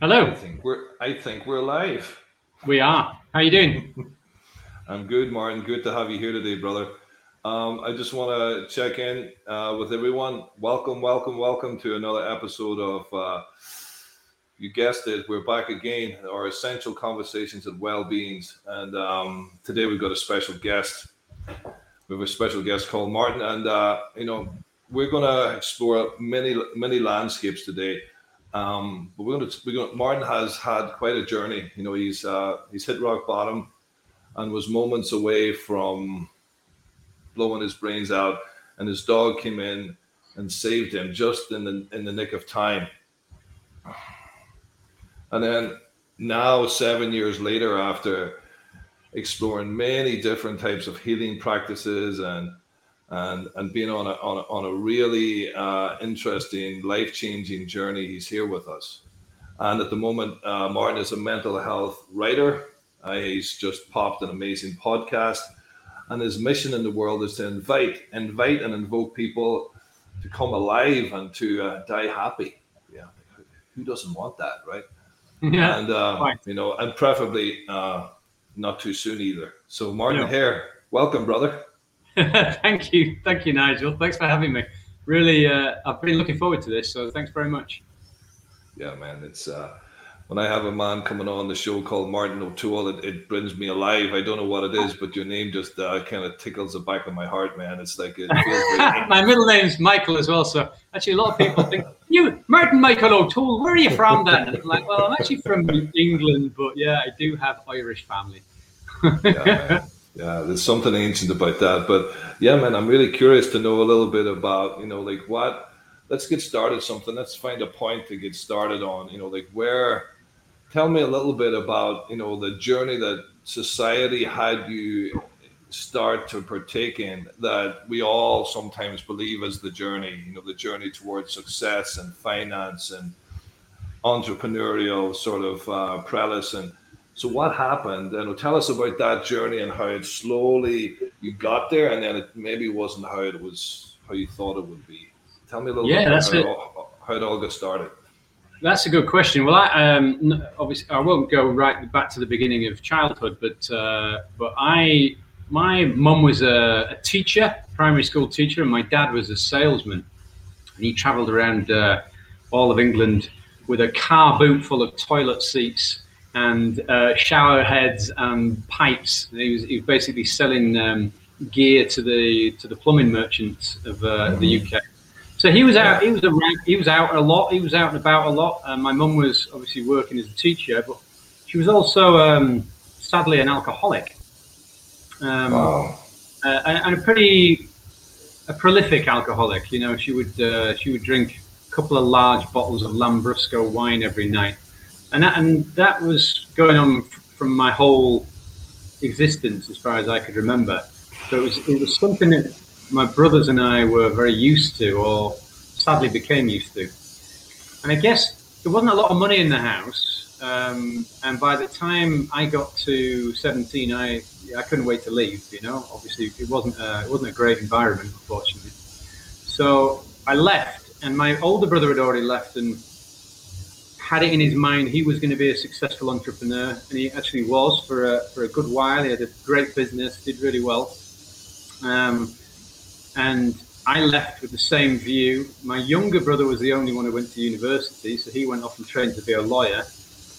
Hello. I think we're I think we're live. We are. How you doing? I'm good, Martin. Good to have you here today, brother. Um, I just want to check in uh, with everyone. Welcome, welcome, welcome to another episode of. Uh, you guessed it. We're back again. Our essential conversations and well-beings, and um, today we've got a special guest. We have a special guest called Martin, and uh, you know we're going to explore many many landscapes today. Um, but we're going to, we're going to, Martin has had quite a journey. You know, he's uh, he's hit rock bottom and was moments away from blowing his brains out, and his dog came in and saved him just in the in the nick of time. And then now, seven years later, after exploring many different types of healing practices and and and being on a on a, on a really uh, interesting, life changing journey. He's here with us, and at the moment, uh, Martin is a mental health writer. Uh, he's just popped an amazing podcast, and his mission in the world is to invite, invite, and invoke people to come alive and to uh, die happy. Yeah, who doesn't want that, right? Yeah. And uh, right. you know, and preferably uh, not too soon either. So, Martin Yeah. here, welcome, brother. thank you, thank you, Nigel. Thanks for having me. Really, uh, I've been looking forward to this. So thanks very much. Yeah, man. It's uh, when I have a man coming on the show called Martin O'Toole, it, it brings me alive. I don't know what it is, but your name just uh, kind of tickles the back of my heart, man. It's like it My middle name's Michael as well. So actually, a lot of people think you, Martin Michael O'Toole. Where are you from then? And I'm like, well, I'm actually from England, but yeah, I do have Irish family. yeah. Yeah. There's something ancient about that, but yeah, man. I'm really curious to know a little bit about you know like what. Let's get started. Something. Let's find a point to get started on. You know, like where. Tell me a little bit about you know the journey that society had you start to partake in that we all sometimes believe is the journey you know the journey towards success and finance and entrepreneurial sort of uh, and so what happened and tell us about that journey and how it slowly you got there and then it maybe wasn't how it was how you thought it would be tell me a little Yeah, bit that's how, it. all, how it all got started That's a good question. Well, I um, obviously I won't go right back to the beginning of childhood, but uh, but I my mum was a, a teacher, primary school teacher, and my dad was a salesman, and he travelled around uh, all of England with a car boot full of toilet seats and uh, shower heads and pipes. He was, he was basically selling um, gear to the to the plumbing merchants of uh, the UK. So he was out. He was around. He was out a lot. He was out and about a lot. And my mum was obviously working as a teacher, but she was also um, sadly an alcoholic, um, wow uh, and, and a pretty a prolific alcoholic. You know, she would uh, she would drink a couple of large bottles of Lambrusco wine every night, and that, and that was going on from my whole existence as far as I could remember. So it was it was something that my brothers and I were very used to, or sadly became used to. And I guess there wasn't a lot of money in the house. Um, and by the time I got to 17, I I couldn't wait to leave. You know, obviously it wasn't a, it wasn't a great environment, unfortunately. So I left, and my older brother had already left and had it in his mind he was going to be a successful entrepreneur, and he actually was for a for a good while. He had a great business, did really well. Um, and I left with the same view. My younger brother was the only one who went to university, so he went off and trained to be a lawyer.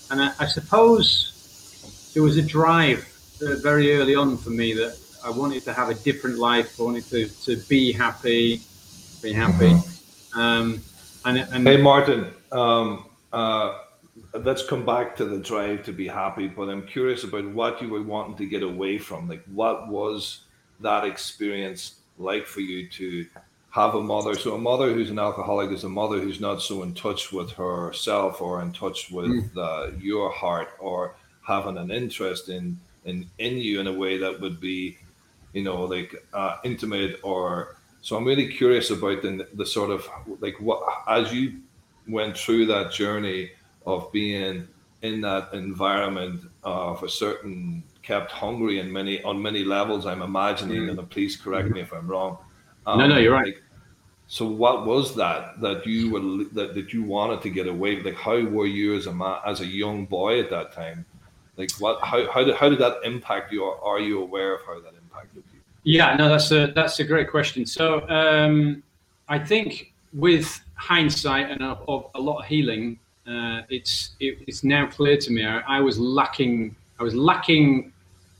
And I, I suppose there was a drive uh, very early on for me that I wanted to have a different life. I wanted to, to be happy, be happy. Um, and and hey martin um, uh, let's come back to the drive to be happy but i'm curious about what you were wanting to get away from. Like what was that experience like for you to have a mother? So a mother who's an alcoholic is a mother who's not so in touch with herself or in touch with uh, your heart or having an interest in in in you in a way that would be you know like uh, intimate or so i'm really curious about the, the sort of like what as you went through that journey of being in that environment of a certain kept hungry in many on many levels i'm imagining and please correct me if i'm wrong Um, No, no, you're right. like, So what was that that you were that, that you wanted to get away? Like how were you as a man, as a young boy at that time? Like what how how did, how did that impact you? Or are you aware of how that impacted you? Yeah, no, that's a that's a great question. So um, I think with hindsight and of, of a lot of healing, uh, it's it, it's now clear to me I, I was lacking I was lacking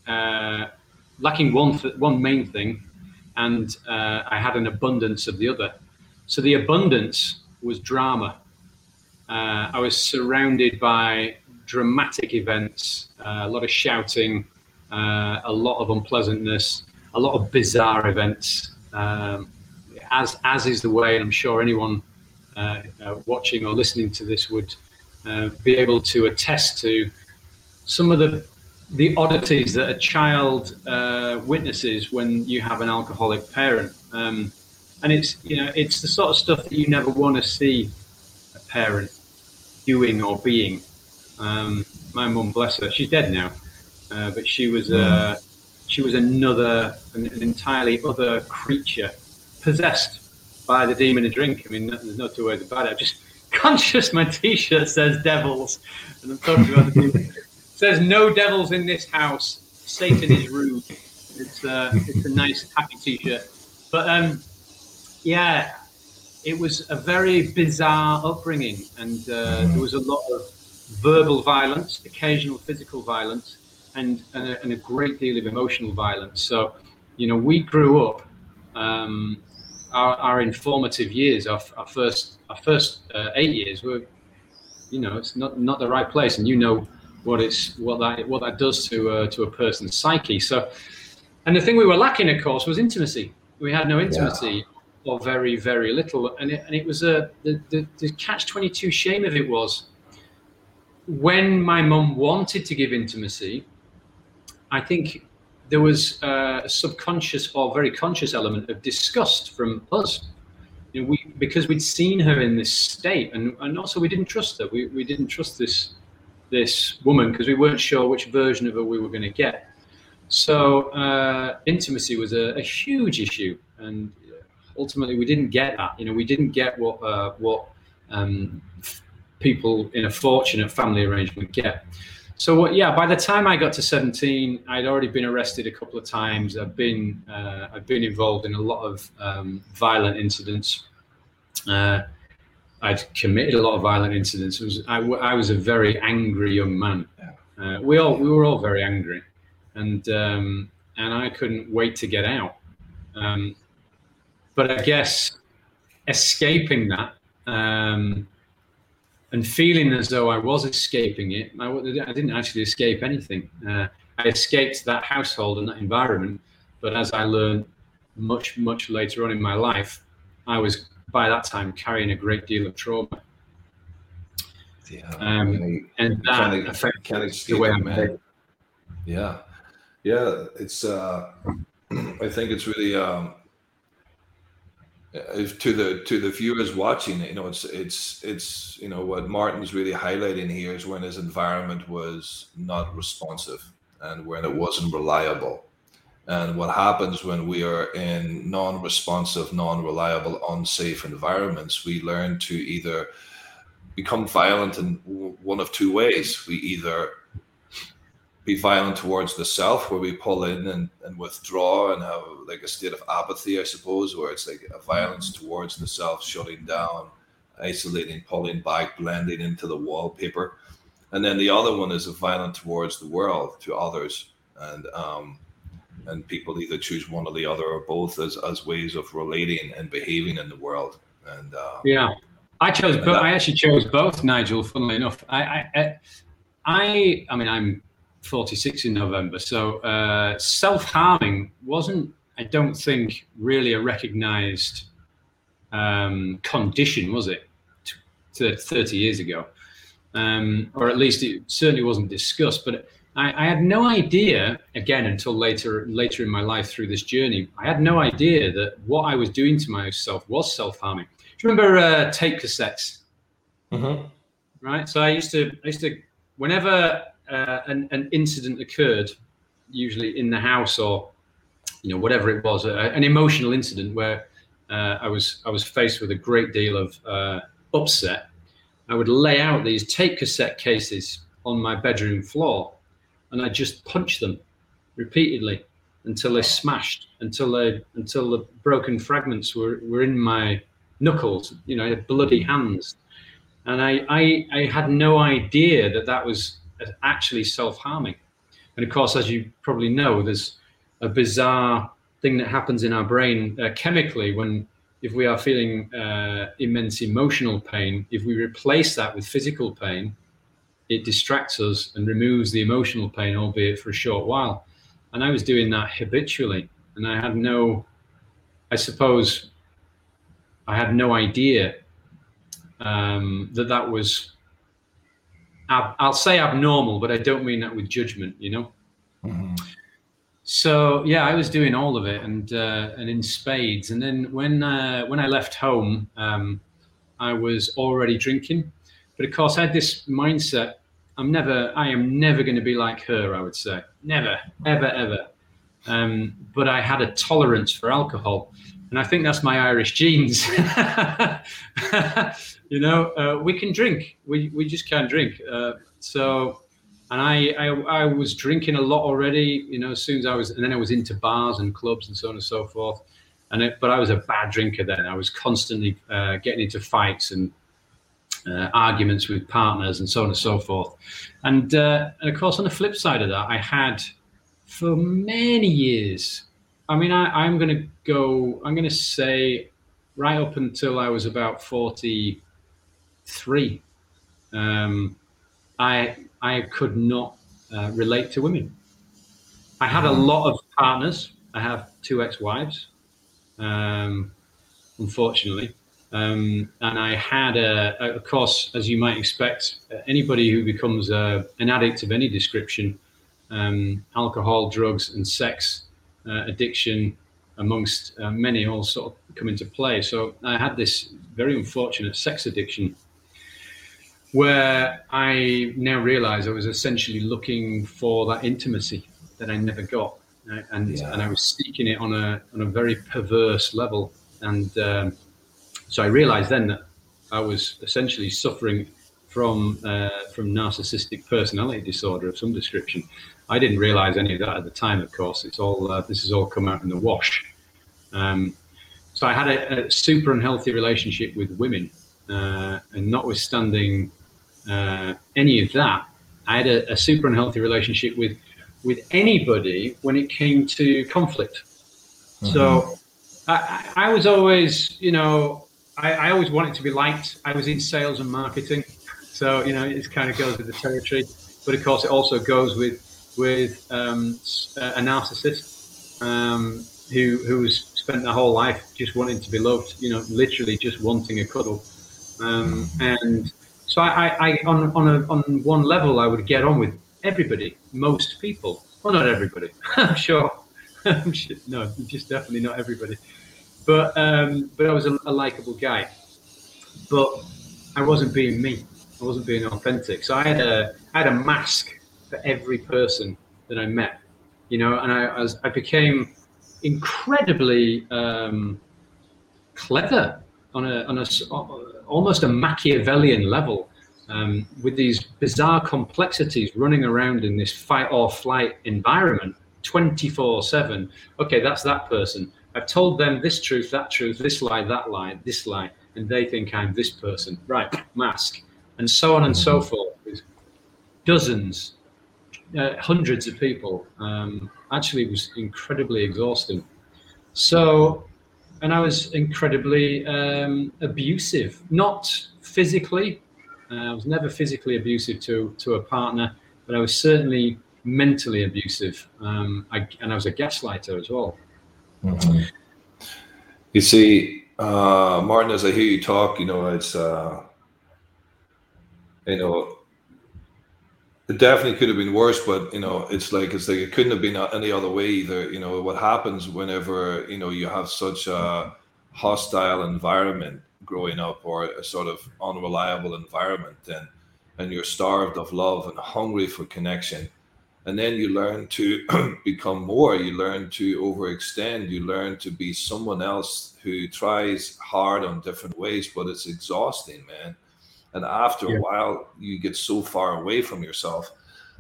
uh, lacking one th- one main thing, and uh, I had an abundance of the other. So the abundance was drama. Uh, I was surrounded by dramatic events, uh, a lot of shouting, uh, a lot of unpleasantness, a lot of bizarre events. Um, as as is the way, and I'm sure anyone watching or listening to this would be able to attest to some of the the oddities that a child uh, witnesses when you have an alcoholic parent. Um, and it's you know it's the sort of stuff that you never want to see a parent doing or being. Um, my mum, bless her, she's dead now, uh, but she was uh, she was another an, an, entirely other creature possessed by the demon a drink. I mean, there's no two ways about it. I'm just conscious my T-shirt says devils, and I'm talking about the demon says no devils in this house. Satan is rude. It's uh, it's a nice happy T-shirt, but um, yeah, it was a very bizarre upbringing, and uh, there was a lot of verbal violence, occasional physical violence, and and a, and a great deal of emotional violence. So, you know, we grew up. Um, our, our informative years, our, our first our first uh, eight years were, you know, it's not not the right place, and you know what it's what that what that does to uh, to a person's psyche. So, and the thing we were lacking, of course, was intimacy. We had no intimacy, yeah. or very very little, and it, and it was a the, the, the catch twenty two shame of it was when my mum wanted to give intimacy. I think there was a subconscious or very conscious element of disgust from us. You know, we because we'd seen her in this state, and, and also we didn't trust her. We, we didn't trust this this woman because we weren't sure which version of her we were going to get. So uh, intimacy was a, a, huge issue, and ultimately we didn't get that. You know, we didn't get what uh, what um, people in a fortunate family arrangement get. So what, yeah, by the time I got to 17, I'd already been arrested a couple of times. I've been uh, I've been involved in a lot of um, violent incidents. Uh, I'd committed a lot of violent incidents. Was, I, I, was a very angry young man. Uh, we all we were all very angry, and um, and I couldn't wait to get out. Um, but I guess escaping that um, and feeling as though I was escaping it, I, I didn't actually escape anything. Uh, I escaped that household and that environment. But as I learned much much later on in my life, I was by that time carrying a great deal of trauma. Yeah, um, and that affected the way I'm man. Yeah, yeah, it's. Uh, I think it's really um, Uh, to the to the viewers watching. You know, it's it's it's you know what Martin's really highlighting here is when his environment was not responsive and when it wasn't reliable and what happens when we are in non responsive, non reliable, unsafe environments, we learn to either become violent in one of two ways. We either be violent towards the self, where we pull in and, and withdraw and have like a state of apathy, I suppose, where it's like a violence towards the self, shutting down, isolating, pulling back, blending into the wallpaper. And then the other one is a violent towards the world, to others. And um, and people either choose one or the other or both as, as ways of relating and behaving in the world. And uh, yeah, I chose. But I actually chose both, Nigel. Funnily enough, I, I, I, I mean, I'm 46 in November, so uh, self-harming wasn't, I don't think, really a recognised um, condition, was it? To 30 years ago, um, or at least it certainly wasn't discussed. But I, I, had no idea, again, until later later in my life through this journey, I had no idea that what I was doing to myself was self harming. Do you remember uh, tape cassettes? Mm-hmm. Right. So I used to, I used to, whenever uh, an, an incident occurred, usually in the house or, you know, whatever it was, an emotional incident where uh, I was I was faced with a great deal of uh, upset, I would lay out these tape cassette cases on my bedroom floor, and I just punch them repeatedly until they smashed, until they until the broken fragments were, were in my knuckles. You know, bloody hands, and I, I I had no idea that that was actually self harming. And of course, as you probably know, there's a bizarre thing that happens in our brain uh, chemically when if we are feeling uh, immense emotional pain, if we replace that with physical pain, it distracts us and removes the emotional pain, albeit for a short while. And I was doing that habitually, and I had no, I suppose, I had no idea um, that that was, I'll say abnormal, but I don't mean that with judgment, you know? Mm-hmm. So yeah, I was doing all of it and uh, and in spades. And then when uh, when I left home, um, I was already drinking. But of course, I had this mindset: I'm never, I am never going to be like her. I would say, never, ever, ever. Um, but I had a tolerance for alcohol, and I think that's my Irish genes. you know, uh, we can drink, we we just can't drink. Uh, so and I, I, I was drinking a lot already. You know, as soon as I was, and then I was into bars and clubs and so on and so forth. And it, but I was a bad drinker then. I was constantly uh, getting into fights and uh, arguments with partners and so on and so forth. And uh, and of course, on the flip side of that, I had for many years. I mean, I, I'm going to go. I'm going to say right up until I was about forty-three. Um, I I could not uh, relate to women. I had a lot of partners. I have two ex-wives, um, unfortunately, um, and I had, a, a, of course, as you might expect, anybody who becomes uh, an addict of any description, um, alcohol, drugs, and sex addiction, amongst uh, many, all sort of come into play. So I had this very unfortunate sex addiction where I now realize I was essentially looking for that intimacy that I never got. Right? And, yeah. and I was seeking it on a, on a very perverse level. And um, so I realized then that I was essentially suffering from, uh, from narcissistic personality disorder of some description. I didn't realize any of that at the time, of course. It's all, uh, this has all come out in the wash. Um, so I had a, a, super unhealthy relationship with women. Uh, and notwithstanding uh, any of that. I had a, a, super unhealthy relationship with with anybody when it came to conflict. Mm-hmm. So I, I, was always, you know, I, I, always wanted to be liked. I was in sales and marketing, so you know, it kind of goes with the territory. But of course, it also goes with with um, a narcissist um, who who's spent their whole life just wanting to be loved. You know, literally just wanting a cuddle. Um, and so I, I, I on on a, on one level, I would get on with everybody, most people. Well, not everybody. I'm sure. I'm sure. No, just definitely not everybody. But um, but I was a, a likable guy. But I wasn't being me. I wasn't being authentic. So I had a I had a mask for every person that I met. You know, and I as I became incredibly um, clever on a on a almost a Machiavellian level um, with these bizarre complexities running around in this fight or flight environment 24 7. Okay, that's that person. I've told them this truth, that truth, this lie, that lie, this lie, and they think I'm this person. Right, mask. And so on and so forth. With dozens, uh, hundreds of people. Um, actually, it was incredibly exhausting. So and I was incredibly um, abusive, not physically. Uh, I was never physically abusive to to a partner, but I was certainly mentally abusive, um, I, and I was a gaslighter as well. Mm-hmm. You see, uh, Martin, as I hear you talk, you know, it's uh, you know it definitely could have been worse, but you know, it's like it's like it couldn't have been any other way either. You know, what happens whenever you know you have such a hostile environment growing up, or a sort of unreliable environment, and and you're starved of love and hungry for connection, and then you learn to become more you learn to overextend you learn to be someone else who tries hard on different ways but it's exhausting man and after yeah. a while you get so far away from yourself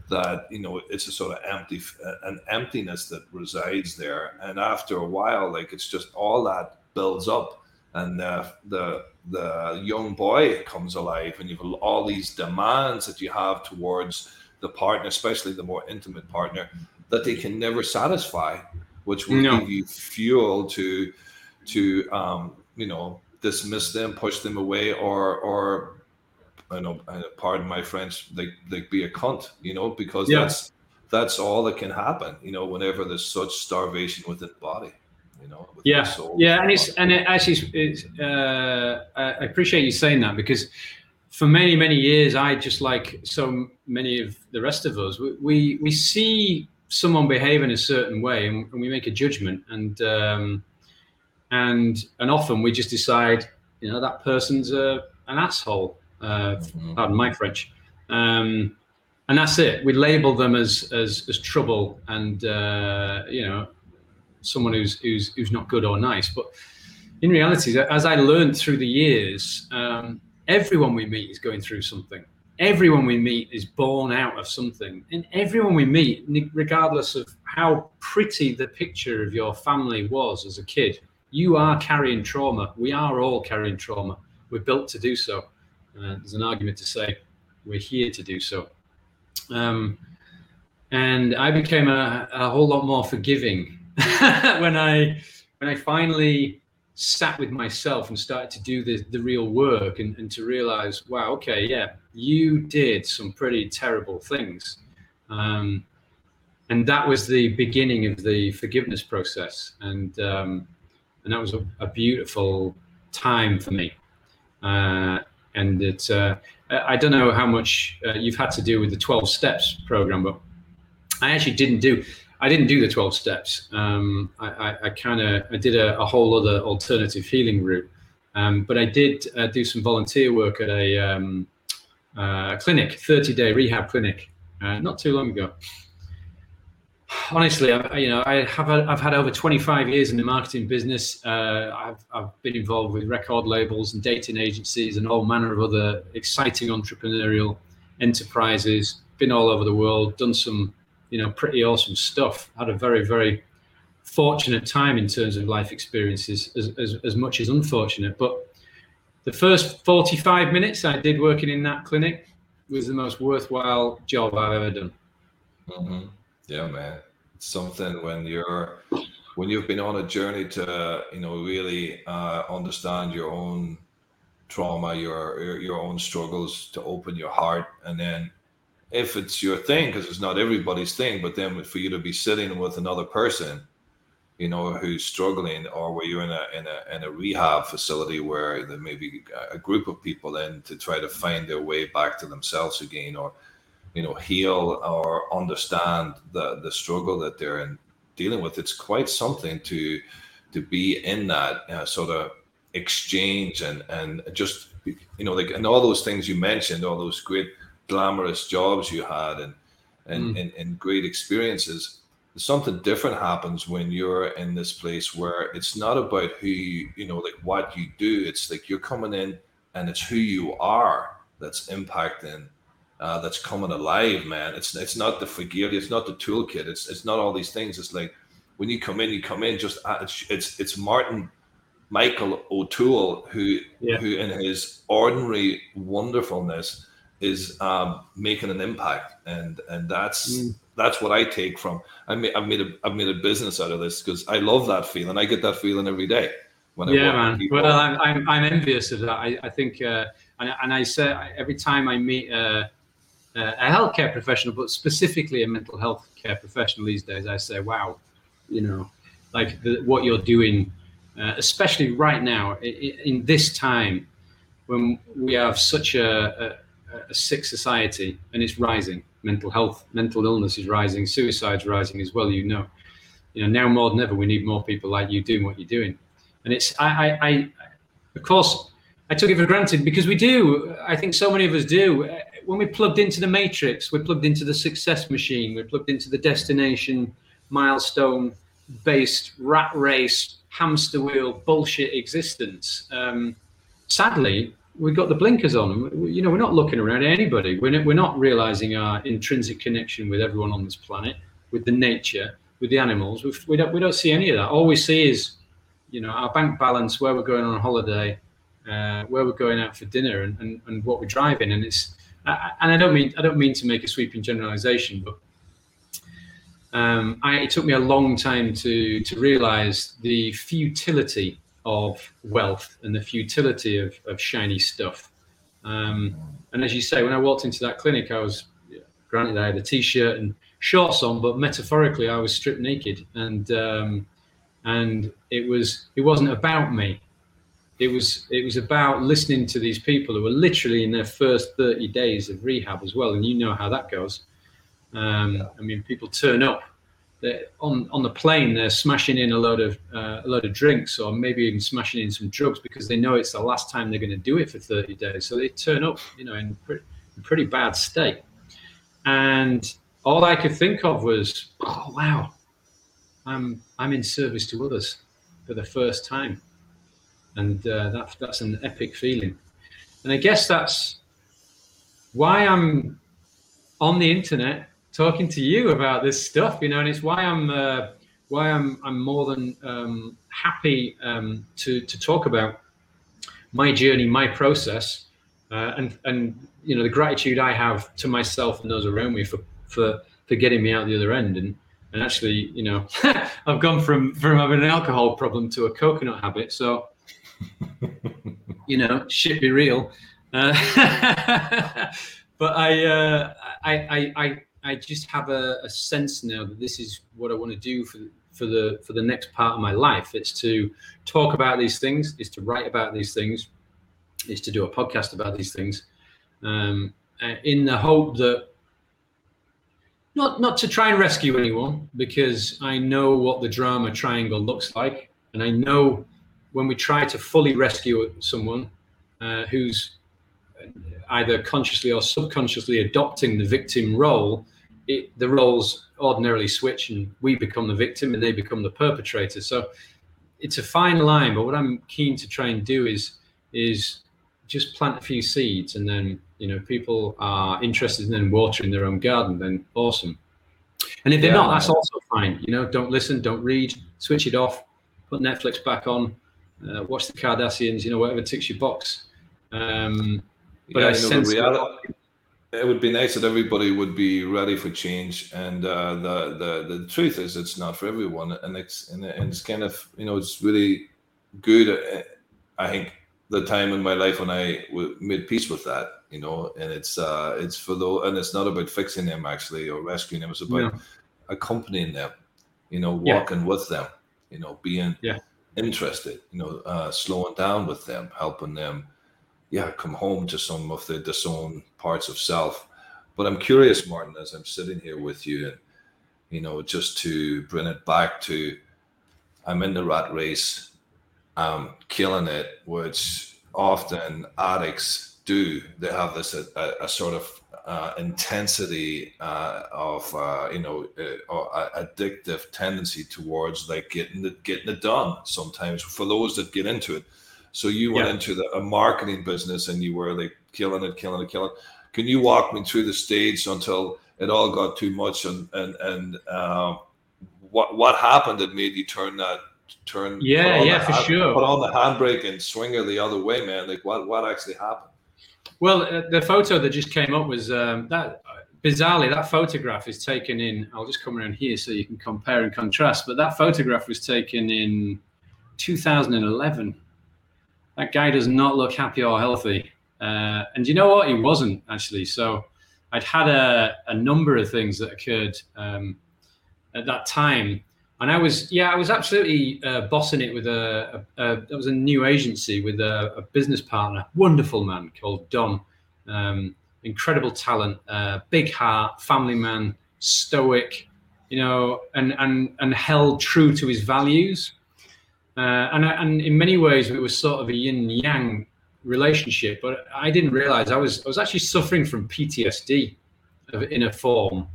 that you know it's a sort of empty an emptiness that resides there and after a while like it's just all that builds up and uh, the the young boy comes alive and you've all these demands that you have towards the partner especially the more intimate partner that they can never satisfy which will no. give you fuel to to um, you know dismiss them push them away or or I know, pardon my French, like like be a cunt, you know, because yeah. that's that's all that can happen, you know, whenever there's such starvation within the body, you know. Yeah, yeah, and it's and it actually, it's, uh, I appreciate you saying that because for many many years, I just like so many of the rest of us, we we, we see someone behave in a certain way and, and we make a judgment and um, and and often we just decide, you know, that person's a, an asshole mm-hmm. pardon my French. Um, and that's it. We label them as as, as trouble and uh, you know someone who's who's who's not good or nice. But in reality, as I learned through the years, um, everyone we meet is going through something. Everyone we meet is born out of something, and everyone we meet, regardless of how pretty the picture of your family was as a kid, you are carrying trauma. We are all carrying trauma. We're built to do so. Uh, there's an argument to say we're here to do so. Um, and I became a, a, whole lot more forgiving when I when I finally sat with myself and started to do the, the real work and, and to realize, wow, okay, yeah, you did some pretty terrible things. Um, and that was the beginning of the forgiveness process. And, um, and that was a, a beautiful time for me. Uh, and it's uh, I don't know how much uh, you've had to do with the 12 steps program, but I actually didn't do I didn't do the 12 steps. Um, I, I, I kind of I did a, a, whole other alternative healing route, um, but I did uh, do some volunteer work at a um, uh, clinic, 30 day rehab clinic, uh, not too long ago honestly, I've, you know, I have I've had over 25 years in the marketing business. Uh, I've, I've been involved with record labels and dating agencies and all manner of other exciting entrepreneurial enterprises. Been all over the world, done some, you know, pretty awesome stuff. Had a very very fortunate time in terms of life experiences, as, as, as much as unfortunate. But the first 45 minutes I did working in that clinic was the most worthwhile job I've ever done. Mm-hmm. Yeah, man. Something when you're when you've been on a journey to you know really uh, understand your own trauma, your, your your own struggles, to open your heart, and then if it's your thing, because it's not everybody's thing, but then for you to be sitting with another person, you know, who's struggling, or where you're in a in a in a rehab facility where there may be a group of people in to try to find their way back to themselves again, or you know heal or understand the the struggle that they're in dealing with it's quite something to to be in that uh, sort of exchange and and just you know like and all those things you mentioned all those great glamorous jobs you had and and, mm. and, and great experiences something different happens when you're in this place where it's not about who you you know like what you do it's like you're coming in and it's who you are that's impacting uh, that's coming alive, man. It's it's not the fragility, it's not the toolkit, it's it's not all these things. It's like when you come in, you come in just uh, it's it's, it's Martin Michael O'Toole who yeah. who in his ordinary wonderfulness is um, making an impact, and and that's mm. that's what I take from. I mean, I've made a I've made a business out of this because I love that feeling. I get that feeling every day. When yeah, man. Well, I'm, I'm, I'm envious of that. I, I think, uh, and, and I say every time I meet. Uh, a healthcare professional, but specifically a mental health care professional these days, I say, wow, you know, like the, what you're doing, uh, especially right now in, in, this time when we have such a, a, a, sick society and it's rising. Mental health, mental illness is rising, suicide's rising as well. You know, you know now more than ever, we need more people like you doing what you're doing. And it's I, I, I of course I took it for granted because we do. I think so many of us do when we plugged into the matrix, we're plugged into the success machine, we're plugged into the destination milestone based rat race hamster wheel bullshit existence. Um, sadly, we've got the blinkers on. We, you know, we're not looking around at anybody. We're not, we're not realizing our intrinsic connection with everyone on this planet, with the nature, with the animals. we we do not we don't see any of that. All we see is, you know, our bank balance, where we're going on holiday, uh, where we're going out for dinner, and, and, and what we're driving. And it's and I don't mean I don't mean to make a sweeping generalization, but um, I, it took me a long time to to realize the futility of wealth and the futility of, of shiny stuff. Um, and as you say, when I walked into that clinic, I was granted I had a t-shirt and shorts on, but metaphorically I was stripped naked, and um, and it was it wasn't about me. It was it was about listening to these people who were literally in their first thirty days of rehab as well, and you know how that goes. Um, I mean, people turn up they're on on the plane. They're smashing in a load of uh, a load of drinks, or maybe even smashing in some drugs because they know it's the last time they're going to do it for 30 days. So they turn up, you know, in pretty, pretty bad state. And all I could think of was, oh wow, I'm I'm in service to others for the first time, and uh, that that's an epic feeling. And I guess that's why I'm on the internet talking to you about this stuff, you know, and it's why I'm uh, why I'm I'm more than um, happy um, to to talk about my journey, my process, uh, and and you know the gratitude I have to myself and those around me for for for getting me out the other end and and actually you know I've gone from from having an alcohol problem to a coconut habit so you know shit be real uh, but I, uh, I I I I just have a, a, sense now that this is what I want to do for for the for the next part of my life. It's to talk about these things. It's to write about these things. It's to do a podcast about these things, um, uh, in the hope that not not to try and rescue anyone because I know what the drama triangle looks like, and I know when we try to fully rescue someone uh, who's either consciously or subconsciously adopting the victim role, it, the roles ordinarily switch and we become the victim and they become the perpetrator. So it's a fine line, but what I'm keen to try and do is is just plant a few seeds and then you know people are interested in watering their own garden, then awesome. And if they're yeah, not, that's also fine. You know, don't listen, don't read, switch it off, put Netflix back on, uh, watch the Kardashians, you know, whatever ticks your box. Um, but yeah, I sense reality, it would be nice that everybody would be ready for change. And uh, the, the the truth is, it's not for everyone, and it's and it's kind of you know it's really good. Uh, I think the time in my life when I made peace with that, you know, and it's uh it's for the and it's not about fixing them actually or rescuing them. It's about yeah. accompanying them, you know, walking yeah. with them, you know, being yeah. Interested, you know, uh, slowing down with them, helping them yeah, come home to some of the disowned parts of self. But I'm curious, Martin, as I'm sitting here with you, and you know, just to bring it back to, I'm in the rat race, I'm killing it, which often addicts do. They have this a, a, a sort of uh, intensity uh, of uh, you know uh, addictive tendency towards like getting it getting it done. Sometimes for those that get into it so you went yeah. into the, a marketing business and you were like killing it, killing it, killing it. Can you walk me through the stage until it all got too much and and and uh, what what happened that made you turn that turn? Yeah, yeah, for hand, sure. Put on the handbrake and swing her the other way, man. Like what what actually happened? Well, uh, the photo that just came up was um, that bizarrely that photograph is taken in. I'll just come around here so you can compare and contrast. But that photograph was taken in 2011 that guy does not look happy or healthy. Uh, and you know what? He wasn't actually. So I'd had a, a number of things that occurred um, at that time. And I was, yeah, I was absolutely uh, bossing it with a, a, a, that was a new agency with a, a business partner, wonderful man called Don, um, incredible talent, uh, big heart, family man, stoic, you know, and and and held true to his values. Uh, and, and in many ways, it was sort of a yin yang relationship, but I didn't realize I was I was actually suffering from PTSD in a form.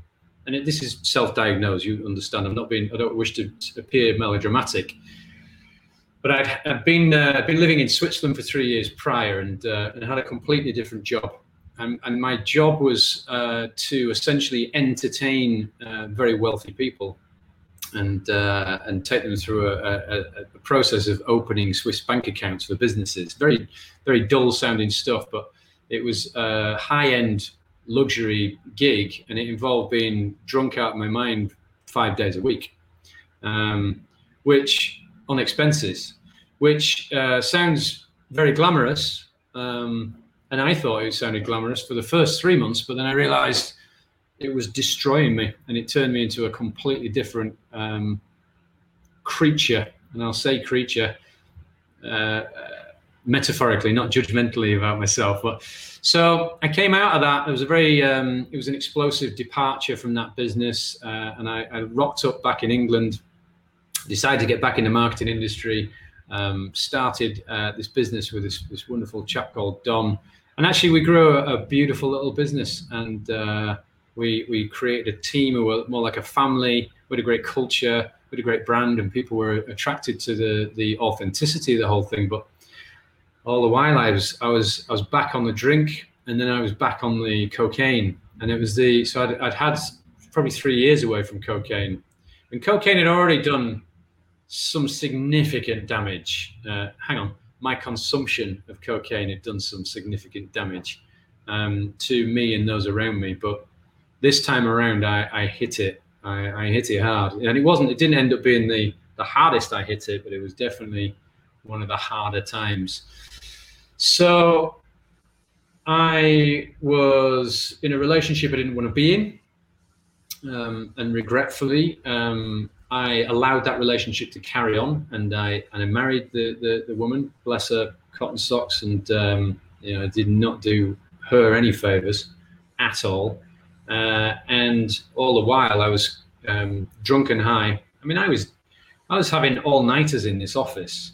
And this is self-diagnosed. You understand. I'm not being. I don't wish to appear melodramatic, but I'd, I'd been uh, been living in Switzerland for three years prior, and uh, and had a completely different job. And, and my job was uh, to essentially entertain uh, very wealthy people and uh, and take them through a, a, a, process of opening Swiss bank accounts for businesses. Very very dull sounding stuff, but it was a high end luxury gig, and it involved being drunk out of my mind five days a week, um, which on expenses, which uh, sounds very glamorous. Um, and I thought it sounded glamorous for the first three months, but then I realized it was destroying me and it turned me into a completely different um, creature. And I'll say creature uh, metaphorically, not judgmentally about myself. But so I came out of that. It was a very, um, it was an explosive departure from that business. Uh, and I, I, rocked up back in England, decided to get back in the marketing industry, um, started uh, this business with this, this, wonderful chap called Don. And actually, we grew a, a beautiful little business. And uh, we we created a team who were more like a family. We had a great culture, had a great brand, and people were attracted to the the authenticity of the whole thing. But all the while, I was I was I was back on the drink, and then I was back on the cocaine, and it was the so I'd, I'd had probably three years away from cocaine, and cocaine had already done some significant damage. Uh, hang on, my consumption of cocaine had done some significant damage um, to me and those around me, but this time around, I, I hit it. I, I, hit it hard, and it wasn't. It didn't end up being the the hardest I hit it, but it was definitely one of the harder times. So I was in a relationship I didn't want to be in, um, and regretfully, um, I allowed that relationship to carry on, and I and I married the the, the woman, bless her cotton socks, and um, you know, did not do her any favors at all. Uh, and all the while I was um, drunk and high. I mean, I was I was having all nighters in this office,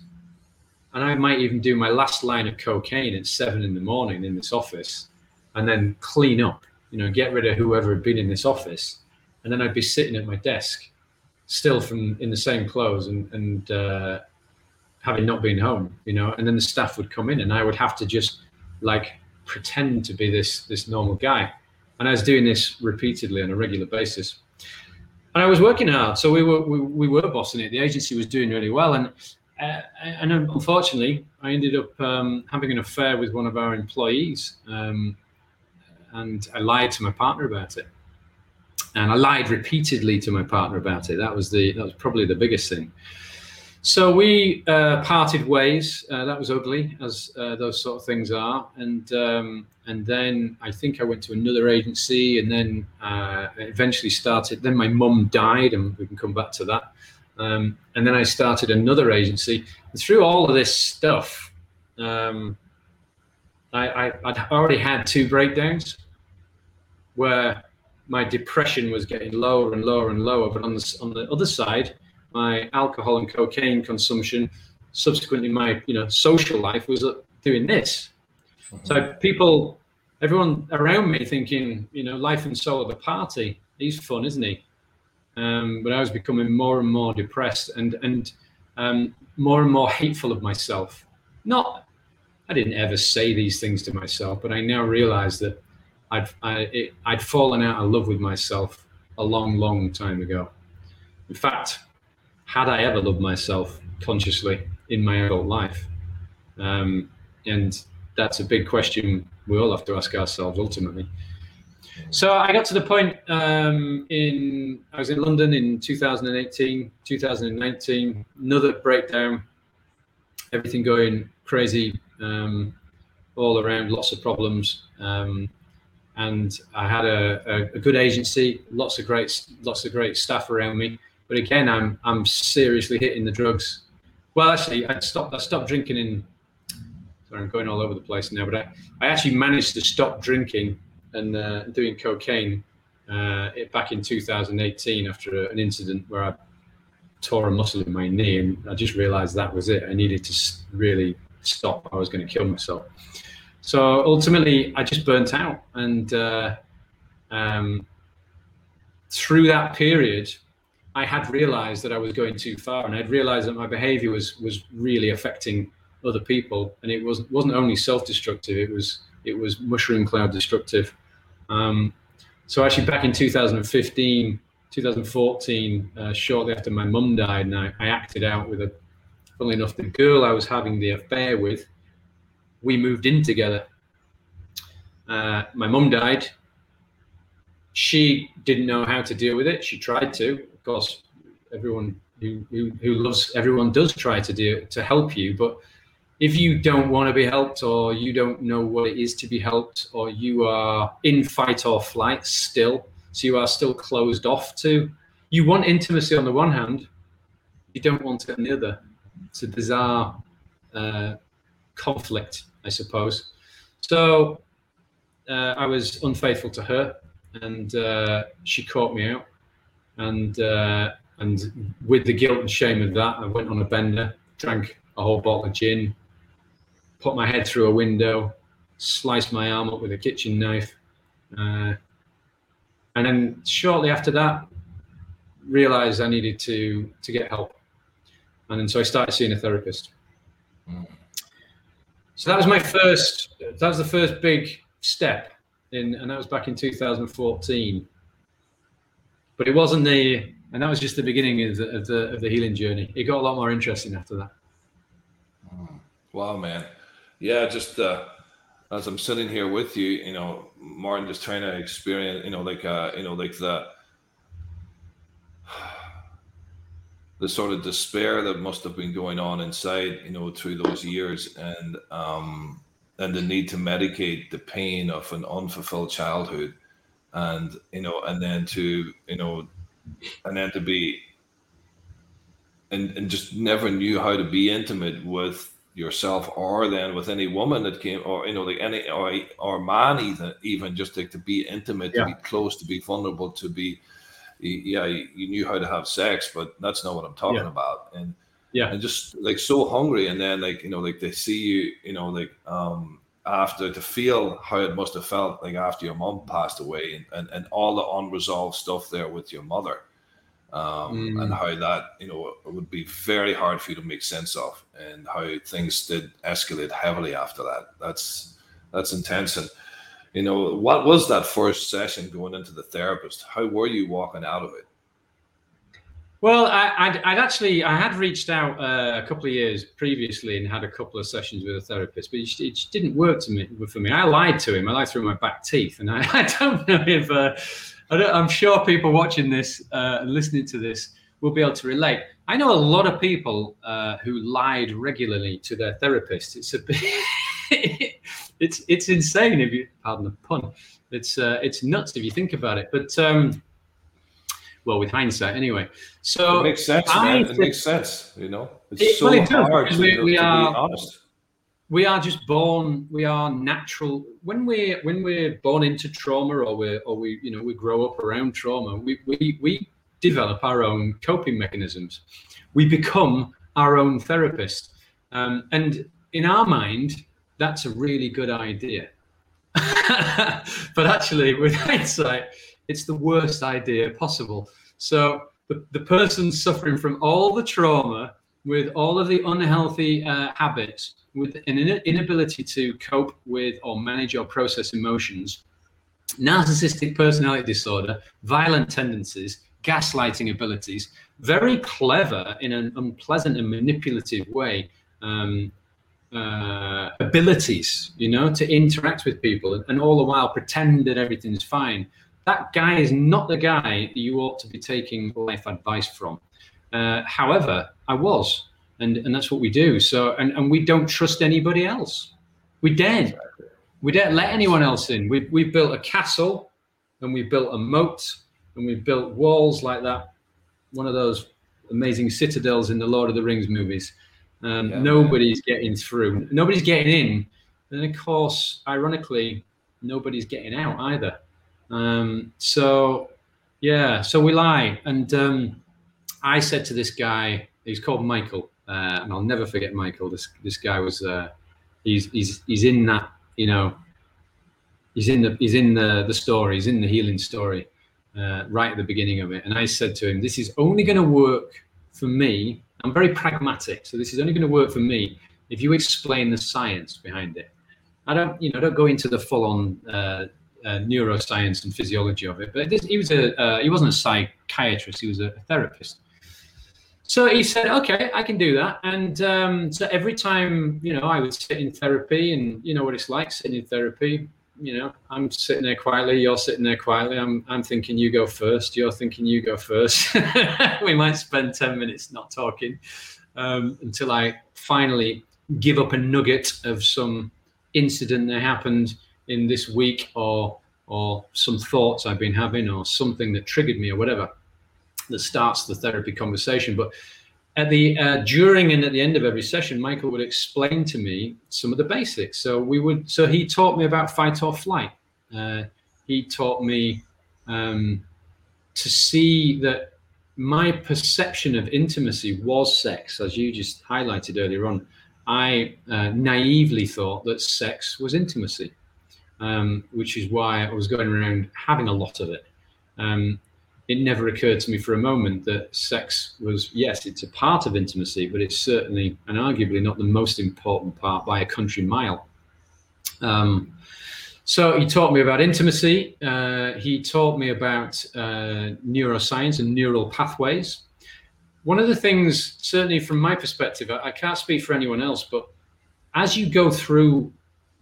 and I might even do my last line of cocaine at seven in the morning in this office, and then clean up, you know, get rid of whoever had been in this office, and then I'd be sitting at my desk, still from in the same clothes and and uh, having not been home, you know, and then the staff would come in, and I would have to just like pretend to be this this normal guy and I was doing this repeatedly on a regular basis. And I was working hard, so we were we, we were bossing it. The agency was doing really well, and uh, and unfortunately, I ended up um, having an affair with one of our employees, um, and I lied to my partner about it. And I lied repeatedly to my partner about it. That was the that was probably the biggest thing. So we uh, parted ways. Uh, that was ugly, as uh, those sort of things are. And um, and then I think I went to another agency, and then uh, eventually started. Then my mum died, and we can come back to that. Um, and then I started another agency. And through all of this stuff, um, I, I, would already had two breakdowns where my depression was getting lower and lower and lower. But on the on the other side my alcohol and cocaine consumption, subsequently my you know social life was doing this. Mm-hmm. So people, everyone around me thinking, you know, life and soul of the party. He's fun, isn't he? Um, but I was becoming more and more depressed and and um, more and more hateful of myself. Not, I didn't ever say these things to myself, but I now realize that I'd I, it, I'd fallen out of love with myself a long, long time ago. In fact, had I ever loved myself consciously in my adult life? Um, and that's a big question we all have to ask ourselves ultimately. So I got to the point um, in I was in London in 2018, 2019, another breakdown, everything going crazy um, all around, lots of problems. Um, and I had a, a, a, good agency, lots of great, lots of great staff around me. But again, I'm I'm seriously hitting the drugs. Well, actually, I stopped. I stopped drinking in. Sorry, I'm going all over the place now. But I, I actually managed to stop drinking and uh, doing cocaine uh, back in 2018 after an incident where I tore a muscle in my knee, and I just realised that was it. I needed to really stop. I was going to kill myself. So ultimately, I just burnt out, and uh, um, through that period, I had realized that I was going too far, and I'd realized that my behavior was was really affecting other people, and it wasn't wasn't only self-destructive; it was it was mushroom cloud destructive. Um, so actually, back in 2015, 2014, uh, shortly after my mum died, and I, I acted out with a, funnily enough, the girl I was having the affair with. We moved in together. Uh, my mum died. She didn't know how to deal with it. She tried to, of course. Everyone who, who, who loves everyone does try to do to help you, but if you don't want to be helped or you don't know what it is to be helped or you are in fight or flight still so you are still closed off to you want intimacy on the one hand you don't want it on the other. It's a bizarre uh, conflict i suppose. So uh, i was unfaithful to her and uh, she caught me out and uh, and with the guilt and shame of that i went on a bender drank a whole bottle of gin put my head through a window, sliced my arm up with a kitchen knife, uh, and then shortly after that, realized I needed to to get help, and then so I started seeing a therapist. So that was my first. That was the first big step in, and that was back in 2014. But it wasn't the, and that was just the beginning of the of the, of the healing journey. It got a lot more interesting after that. Wow, man yeah, just uh, as I'm sitting here with you, you know, Martin, just trying to experience, you know, like, uh, you know, like the the sort of despair that must have been going on inside, you know, through those years, and um, and the need to medicate the pain of an unfulfilled childhood, and you know, and then to you know, and then to be and, and just never knew how to be intimate with yourself or then with any woman that came or you know like any or or man even even just like to be intimate yeah. to be close to be vulnerable to be yeah you knew how to have sex but that's not what i'm talking yeah. about and yeah and just like so hungry and then like you know like they see you you know like um after to feel how it must have felt like after your mom passed away and, and, and all the unresolved stuff there with your mother um, mm. and how that you know would be very hard for you to make sense of, and how things did escalate heavily after that. That's that's intense. And you know, what was that first session going into the therapist? How were you walking out of it? Well, I, would actually I had reached out uh, a couple of years previously and had a couple of sessions with a therapist, but it, it didn't work me for me. I lied to him. I lied through my back teeth, and I, I don't know if uh, I am sure people watching this uh, and listening to this will be able to relate. I know a lot of people uh, who lied regularly to their therapist. It's a bit, it's it's insane if you pardon the pun. It's uh, it's nuts if you think about it. But um, well, with hindsight, anyway. So it makes sense, man. It makes sense. You know, it's it, so well, it hard to, we, we to are, be honest we are just born we are natural when we when we're born into trauma or we or we you know we grow up around trauma we we, we develop our own coping mechanisms we become our own therapist um, and in our mind that's a really good idea but actually with hindsight it's the worst idea possible so the, the person suffering from all the trauma with all of the unhealthy uh, habits with an inability to cope with or manage or process emotions, narcissistic personality disorder, violent tendencies, gaslighting abilities, very clever in an unpleasant and manipulative way. Um, uh, abilities, you know, to interact with people and, and all the while pretend that everything's fine. That guy is not the guy that you ought to be taking life advice from. Uh, however, I was and and that's what we do. So and and we don't trust anybody else. We daren't. We don't let anyone else in. We we built a castle, and we built a moat, and we built walls like that. One of those amazing citadels in the Lord of the Rings movies. Um, yeah, nobody's getting through. Nobody's getting in. And of course, ironically, nobody's getting out either. Um, so, yeah, so we lie. And um, I said to this guy, he's called Michael, uh, and I'll never forget Michael. This this guy was uh, he's he's he's in that you know he's in the he's in the the story. He's in the healing story uh, right at the beginning of it. And I said to him, "This is only going to work for me. I'm very pragmatic, so this is only going to work for me if you explain the science behind it. I don't you know don't go into the full on." Uh, neuroscience and physiology of it, but this, he was a uh, he wasn't a psychiatrist; he was a therapist. So he said, okay, I can do that. And um, so every time, you know, I would sit in therapy and you know what it's like sitting in therapy. You know, I'm sitting there quietly, you're sitting there quietly. I'm, I'm thinking you go first, you're thinking you go first. we might spend 10 minutes not talking um, until I finally give up a nugget of some incident that happened in this week or or some thoughts I've been having or something that triggered me or whatever that starts the therapy conversation. But at the uh, during and at the end of every session, Michael would explain to me some of the basics. So we would. So he taught me about fight or flight. Uh, he taught me um, to see that my perception of intimacy was sex, as you just highlighted earlier on. I uh, naively thought that sex was intimacy, um, which is why I was going around having a lot of it. Um, it never occurred to me for a moment that sex was, yes, it's a part of intimacy, but it's certainly and arguably not the most important part by a country mile. Um, so he taught me about intimacy. Uh, he taught me about uh, neuroscience and neural pathways. One of the things, certainly from my perspective, I, I can't speak for anyone else, but as you go through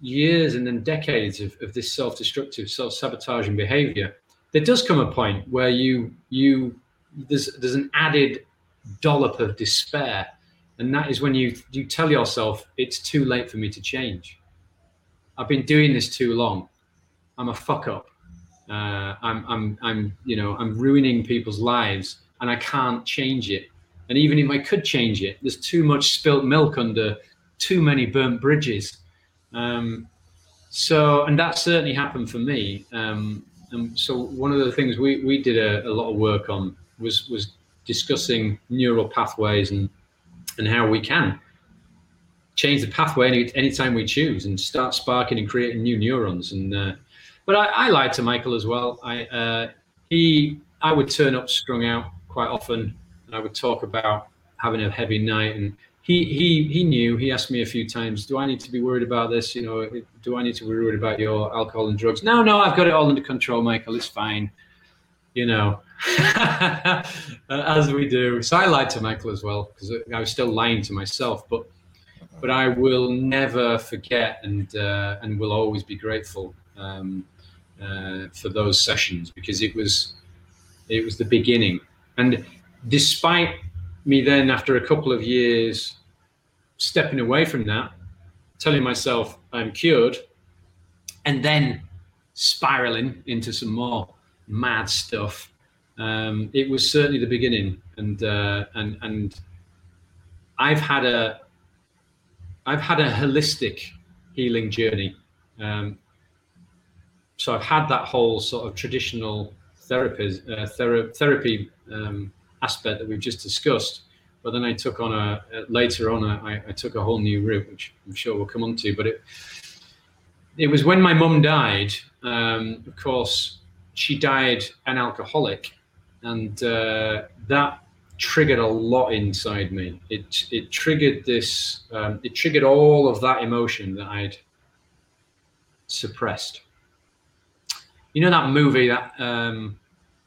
years and then decades of, of this self-destructive, self-sabotaging behavior, there does come a point where you you there's there's an added dollop of despair, and that is when you you tell yourself it's too late for me to change. I've been doing this too long. I'm a fuck up. Uh, I'm I'm I'm you know I'm ruining people's lives, and I can't change it. And even if I could change it, there's too much spilt milk under too many burnt bridges. Um, so, and that certainly happened for me. Um, and so one of the things we, we did a, a lot of work on was was discussing neural pathways and and how we can change the pathway any anytime we choose and start sparking and creating new neurons. And uh, but I, I lied to Michael as well. I uh, he I would turn up strung out quite often. And I would talk about having a heavy night and he he he knew. He asked me a few times, "Do I need to be worried about this? You know, do I need to be worried about your alcohol and drugs?" No, no, I've got it all under control, Michael. It's fine. You know, as we do. So I lied to Michael as well because I was still lying to myself. But but I will never forget and uh, and will always be grateful um, uh, for those sessions because it was it was the beginning. And despite me then after a couple of years stepping away from that, telling myself I'm cured, and then spiraling into some more mad stuff. Um, it was certainly the beginning, and uh, and and I've had a I've had a holistic healing journey. Um, so I've had that whole sort of traditional therapy uh, thera- therapy um, aspect that we've just discussed, but then I took on a later on I, I took a whole new route, which I'm sure we'll come on to. But it it was when my mum died. Um, of course, she died an alcoholic, and uh, that triggered a lot inside me. It it triggered this. Um, it triggered all of that emotion that I'd suppressed. You know that movie that um,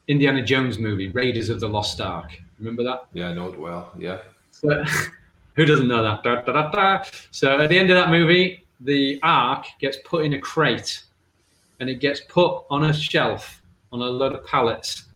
Indiana Jones movie, Raiders of the Lost Ark. Remember that? Yeah, I know it well. Yeah. So, who doesn't know that? Da, da, da, so at the end of that movie, the ark gets put in a crate and it gets put on a shelf on a load of pallets,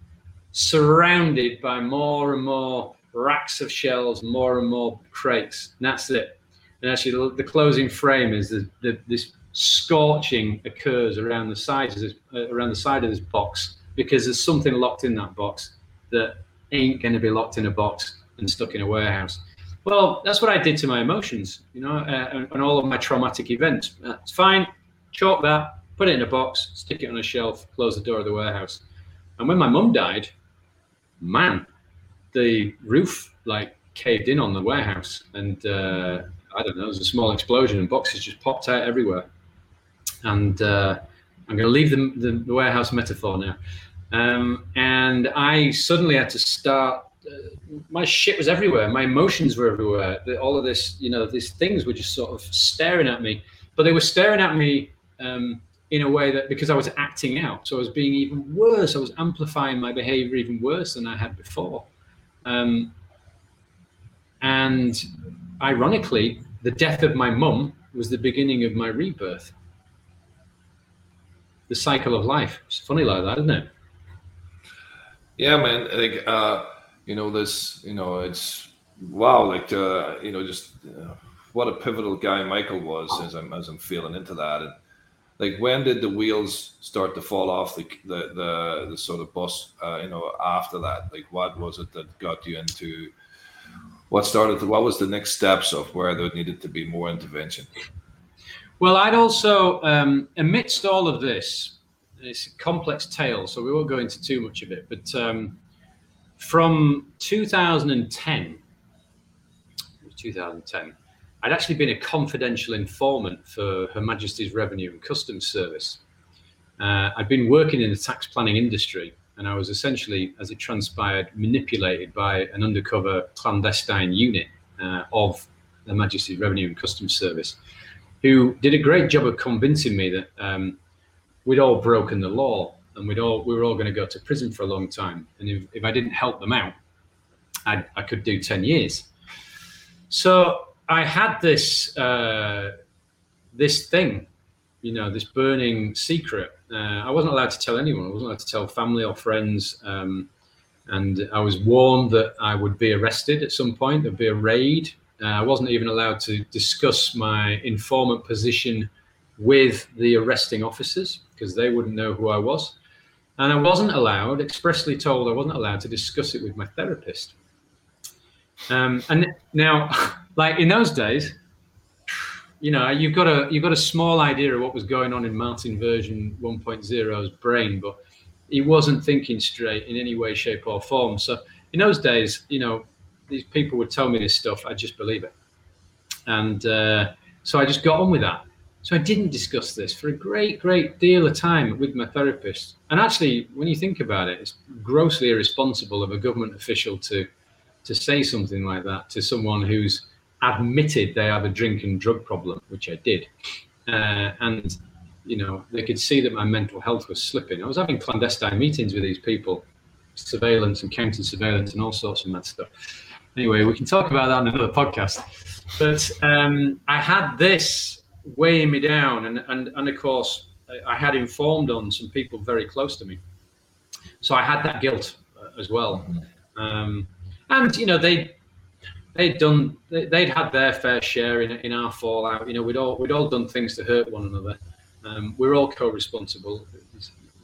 surrounded by more and more racks of shells, more and more crates. And that's it. And actually, the, closing frame is the, the, this scorching occurs around the sides uh, around the side of this box because there's something locked in that box that ain't going to be locked in a box and stuck in a warehouse. Well, that's what I did to my emotions, you know, uh, and all of my traumatic events. That's fine. Chalk that, put it in a box, stick it on a shelf, close the door of the warehouse. And when my mum died, man, the roof like caved in on the warehouse, and uh, I don't know, there was a small explosion, and boxes just popped out everywhere. And uh, I'm going to leave the, the, the, warehouse metaphor now. Um, and I suddenly had to start. Uh, my shit was everywhere. My emotions were everywhere. The, all of this, you know, these things were just sort of staring at me. But they were staring at me um, in a way that because I was acting out, so I was being even worse. I was amplifying my behavior even worse than I had before. Um, and ironically, the death of my mum was the beginning of my rebirth. The cycle of life. It's funny like that, isn't it? Yeah, man. Like, uh, you know, this, you know, it's wow. Like, uh, you know, just uh, what a pivotal guy Michael was as I'm as I'm feeling into that. And like, when did the wheels start to fall off the the the, the sort of bus? Uh, you know, after that, like, what was it that got you into? What started? what was the next steps of where there needed to be more intervention? Well, I'd also, um, amidst all of this, it's a complex tale, so we won't go into too much of it. But um, from 2010, 2010, I'd actually been a confidential informant for Her Majesty's Revenue and Customs Service. Uh, I'd been working in the tax planning industry, and I was essentially, as it transpired, manipulated by an undercover clandestine unit uh, of Her Majesty's Revenue and Customs Service, who did a great job of convincing me that um, we'd all broken the law and we'd all we were all going to go to prison for a long time. And if, if I didn't help them out, i I could do 10 years. So I had this uh, this thing, you know, this burning secret. Uh, I wasn't allowed to tell anyone. I wasn't allowed to tell family or friends. Um, and I was warned that I would be arrested at some point. There'd be a raid. Uh, I wasn't even allowed to discuss my informant position with the arresting officers because they wouldn't know who I was. And I wasn't allowed, expressly told I wasn't allowed to discuss it with my therapist. Um, and now, like in those days, you know, you've got a you've got a small idea of what was going on in Martin version 1.0's brain, but he wasn't thinking straight in any way, shape, or form. So in those days, you know, these people would tell me this stuff, I just believe it, and uh, so I just got on with that. So I didn't discuss this for a great, great deal of time with my therapist. And actually, when you think about it, it's grossly irresponsible of a government official to to say something like that to someone who's admitted they have a drink and drug problem, which I did. Uh, and you know, they could see that my mental health was slipping. I was having clandestine meetings with these people, surveillance and counter surveillance and all sorts of mad stuff. Anyway, we can talk about that in another podcast. But um, I had this weighing me down. And, and, and of course, I had informed on some people very close to me. So I had that guilt uh, as well. Um, and, you know, they, they'd done, they, would had their fair share in, in our fallout. You know, we'd all, we'd all done things to hurt one another. Um, we're all co-responsible.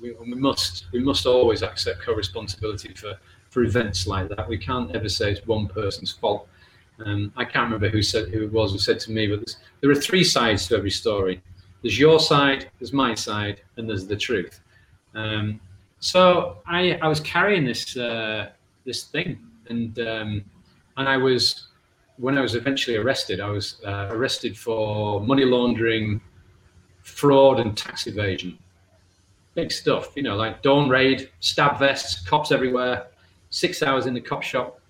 We, we must, we must always accept co-responsibility for, for events like that. We can't ever say it's one person's fault. Um, I can't remember who said who it was who said to me, but there are three sides to every story. There's your side, there's my side, and there's the truth. Um, so I, I was carrying this uh, this thing, and um, and I was when I was eventually arrested, I was uh, arrested for money laundering, fraud, and tax evasion. Big stuff, you know, like dawn raid, stab vests, cops everywhere, six hours in the cop shop.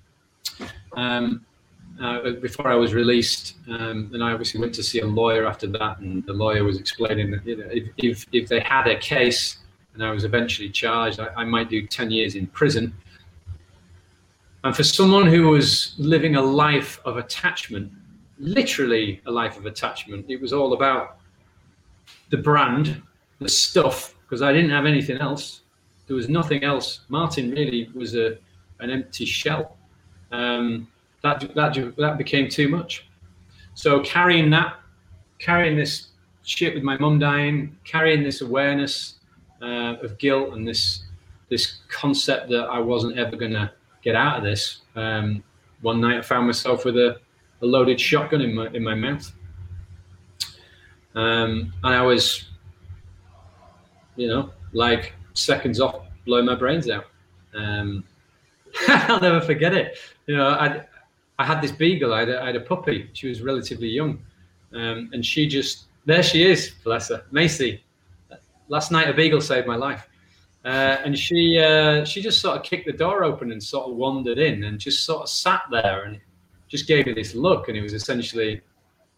Um, uh, before I was released, um, and I obviously went to see a lawyer after that, and the lawyer was explaining that you know, if, if, if they had a case and I was eventually charged, I, I might do 10 years in prison. And for someone who was living a life of attachment, literally a life of attachment, it was all about the brand, the stuff, because I didn't have anything else. There was nothing else. Martin really was a an empty shell. Um, that that that became too much. So carrying that, carrying this shit with my mum dying, carrying this awareness uh, of guilt and this this concept that I wasn't ever gonna get out of this. Um, one night I found myself with a, a loaded shotgun in my in my mouth, um, and I was, you know, like seconds off blowing my brains out. Um, I'll never forget it. You know, I I had this beagle. I had a, I had a puppy. She was relatively young, um, and she just there she is, bless her, Macy. Last night a beagle saved my life, uh, and she uh, she just sort of kicked the door open and sort of wandered in and just sort of sat there and just gave me this look, and it was essentially,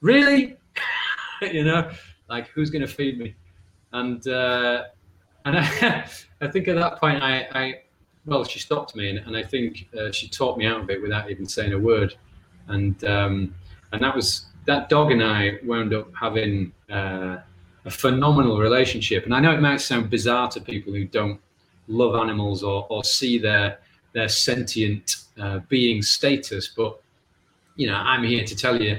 really, you know, like who's going to feed me, and uh, and I, I think at that point I, I well, she stopped me, and, and I think uh, she talked me out of it without even saying a word, and um, and that was that dog and I wound up having uh, a phenomenal relationship. And I know it might sound bizarre to people who don't love animals or, or see their their sentient uh, being status, but you know, I'm here to tell you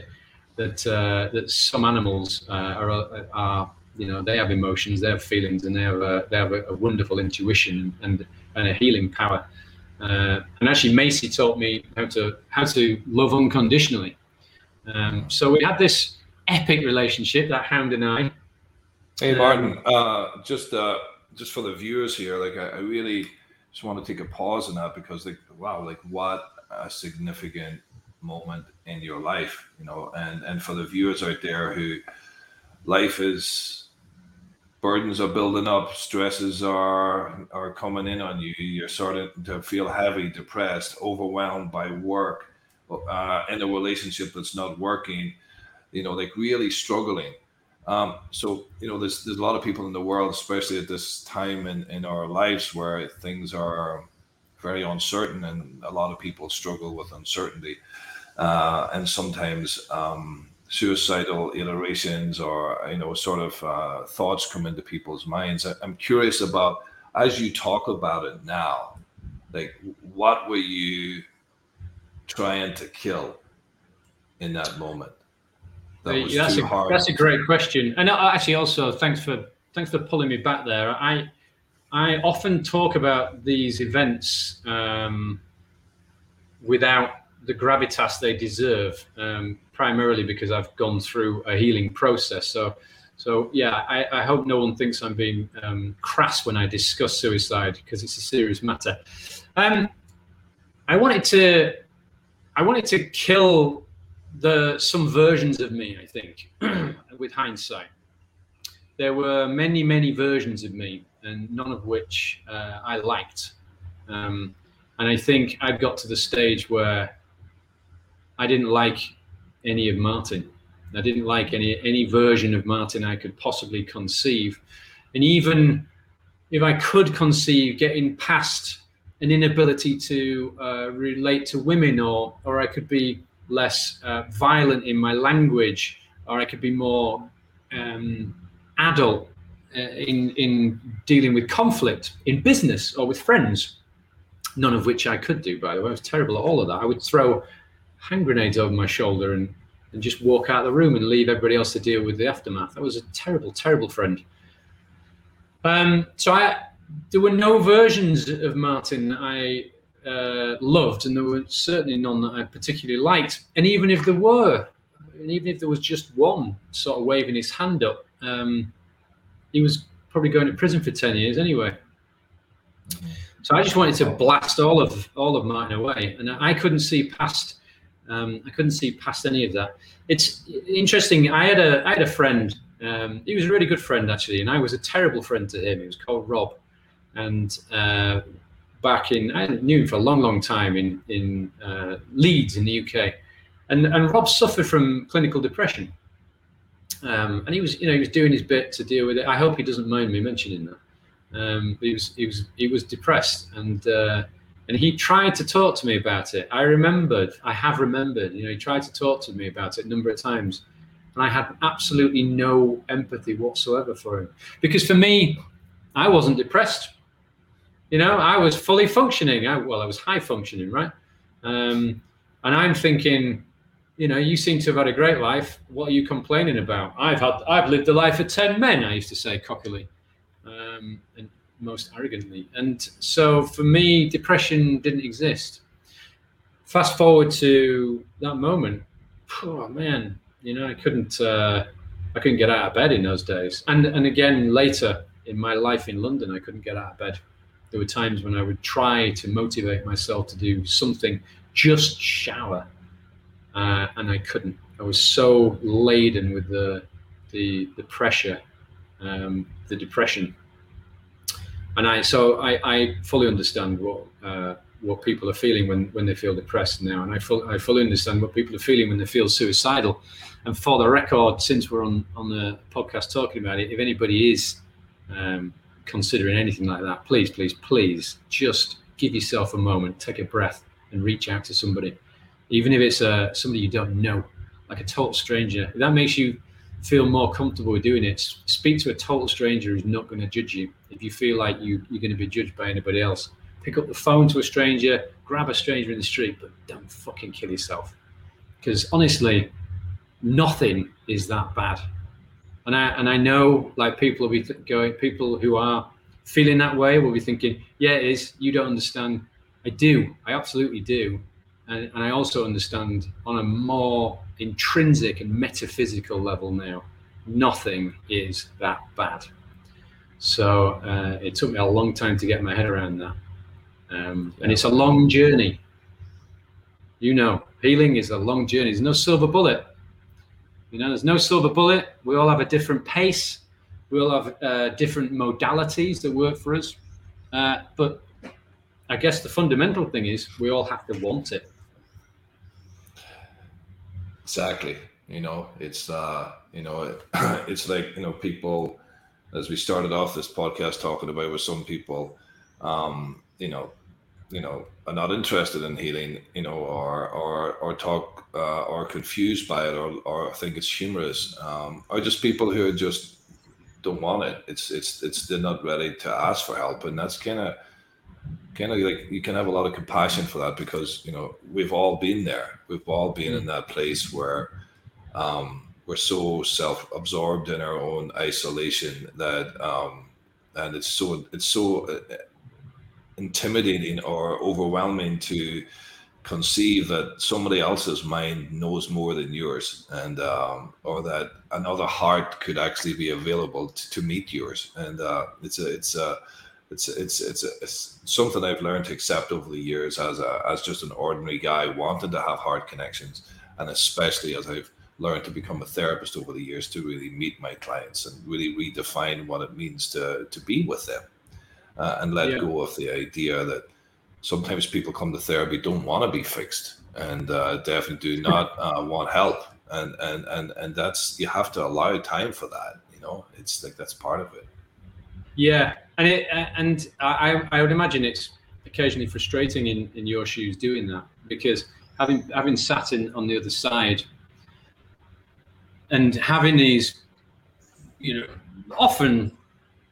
that uh, that some animals uh, are, are you know they have emotions, they have feelings, and they have a, they have a, a wonderful intuition and and a healing power. Uh, and actually, Macy taught me how to how to love unconditionally. Um, so we had this epic relationship, that hound and I. Hey Martin, uh, just uh, just for the viewers here, like I, I, really just want to take a pause on that because like wow, like what a significant moment in your life, you know, and and for the viewers out there who life is burdens are building up, stresses are are coming in on you. You're starting to feel heavy, depressed, overwhelmed by work, uh, in a relationship that's not working. You know, like really struggling. Um, so you know, there's there's a lot of people in the world, especially at this time in in our lives, where things are very uncertain, and a lot of people struggle with uncertainty, uh, and sometimes. Um, suicidal iterations or you know sort of uh, thoughts come into people's minds. I'm curious about as you talk about it now like what were you trying to kill in that moment that was that's, a, hard. that's a great question. And actually also thanks for thanks for pulling me back there. I i often talk about these events um, without the gravitas they deserve, um, primarily because I've gone through a healing process. So, so yeah, I, I hope no one thinks I'm being um, crass when I discuss suicide because it's a serious matter. Um, I wanted to, I wanted to kill the some versions of me. I think, with hindsight, there were many, many versions of me, and none of which uh, I liked. Um, and I think I've got to the stage where I didn't like any of Martin. I didn't like any any version of Martin I could possibly conceive, and even if I could conceive getting past an inability to uh, relate to women, or or I could be less uh, violent in my language, or I could be more um, adult uh, in in dealing with conflict in business or with friends. None of which I could do, by the way. I was terrible at all of that. I would throw hand grenades over my shoulder and, and just walk out of the room and leave everybody else to deal with the aftermath. I was a terrible, terrible friend. Um, so I, there were no versions of Martin I uh, loved, and there were certainly none that I particularly liked. And even if there were, and even if there was just one sort of waving his hand up, um, he was probably going to prison for ten years anyway. So I just wanted to blast all of all of Martin away, and I couldn't see past um, I couldn't see past any of that. It's interesting. I had a I had a friend. Um, he was a really good friend actually, and I was a terrible friend to him. He was called Rob, and uh, back in I knew him for a long, long time in in uh, Leeds in the UK, and and Rob suffered from clinical depression, um, and he was you know he was doing his bit to deal with it. I hope he doesn't mind me mentioning that. Um, he was he was he was depressed and. Uh, and he tried to talk to me about it. I remembered, I have remembered, you know, he tried to talk to me about it a number of times. And I had absolutely no empathy whatsoever for him. Because for me, I wasn't depressed. You know, I was fully functioning. I, well, I was high functioning, right? Um, and I'm thinking, you know, you seem to have had a great life. What are you complaining about? I've had, I've lived the life of ten men. I used to say cockily, um, and most arrogantly. And so for me, depression didn't exist. Fast forward to that moment, oh man, you know, I couldn't, uh, I couldn't get out of bed in those days. And and again later in my life in London, I couldn't get out of bed. There were times when I would try to motivate myself to do something, just shower, uh, and I couldn't. I was so laden with the the, the pressure, um, the depression, and I so I, I fully understand what uh, what people are feeling when, when they feel depressed now, and I, full, I fully understand what people are feeling when they feel suicidal. And for the record, since we're on on the podcast talking about it, if anybody is um, considering anything like that, please, please, please, just give yourself a moment, take a breath, and reach out to somebody, even if it's uh, somebody you don't know, like a total stranger. If that makes you feel more comfortable with doing it, speak to a total stranger who's not going to judge you. If you feel like you, you're going to be judged by anybody else, pick up the phone to a stranger, grab a stranger in the street, but don't fucking kill yourself. Because honestly, nothing is that bad. And I and I know like people will be going, people who are feeling that way will be thinking, yeah, it is. You don't understand. I do. I absolutely do. And, and I also understand on a more intrinsic and metaphysical level now, nothing is that bad. So uh, it took me a long time to get my head around that. Um, and it's a long journey. You know, healing is a long journey. There's no silver bullet. You know, there's no silver bullet. We all have a different pace. We all have uh, different modalities that work for us. Uh, but I guess the fundamental thing is we all have to want it. Exactly. You know, it's uh, you know, it's like you know, people as we started off this podcast talking about with some people, um, you know, you know, are not interested in healing, you know, or or or talk uh, or confused by it, or or think it's humorous, um, or just people who just don't want it. It's it's it's they're not ready to ask for help, and that's kind of kind of like you can have a lot of compassion for that because you know we've all been there. We've all been in that place where um, we're so self-absorbed in our own isolation that um, and it's so it's so uh, intimidating or overwhelming to conceive that somebody else's mind knows more than yours and um, or that another heart could actually be available to, to meet yours and uh, it's a it's a it's it's it's, a, it's something I've learned to accept over the years as a as just an ordinary guy wanting to have hard connections and especially as I've learned to become a therapist over the years to really meet my clients and really redefine what it means to to be with them uh, and let yeah. go of the idea that sometimes people come to therapy don't want to be fixed and uh, definitely do not uh, want help and and and and that's you have to allow time for that you know? It's like that's part of it. Yeah and it uh, and i i would imagine it's occasionally frustrating in in your shoes doing that because having having sat in on the other side and having these you know often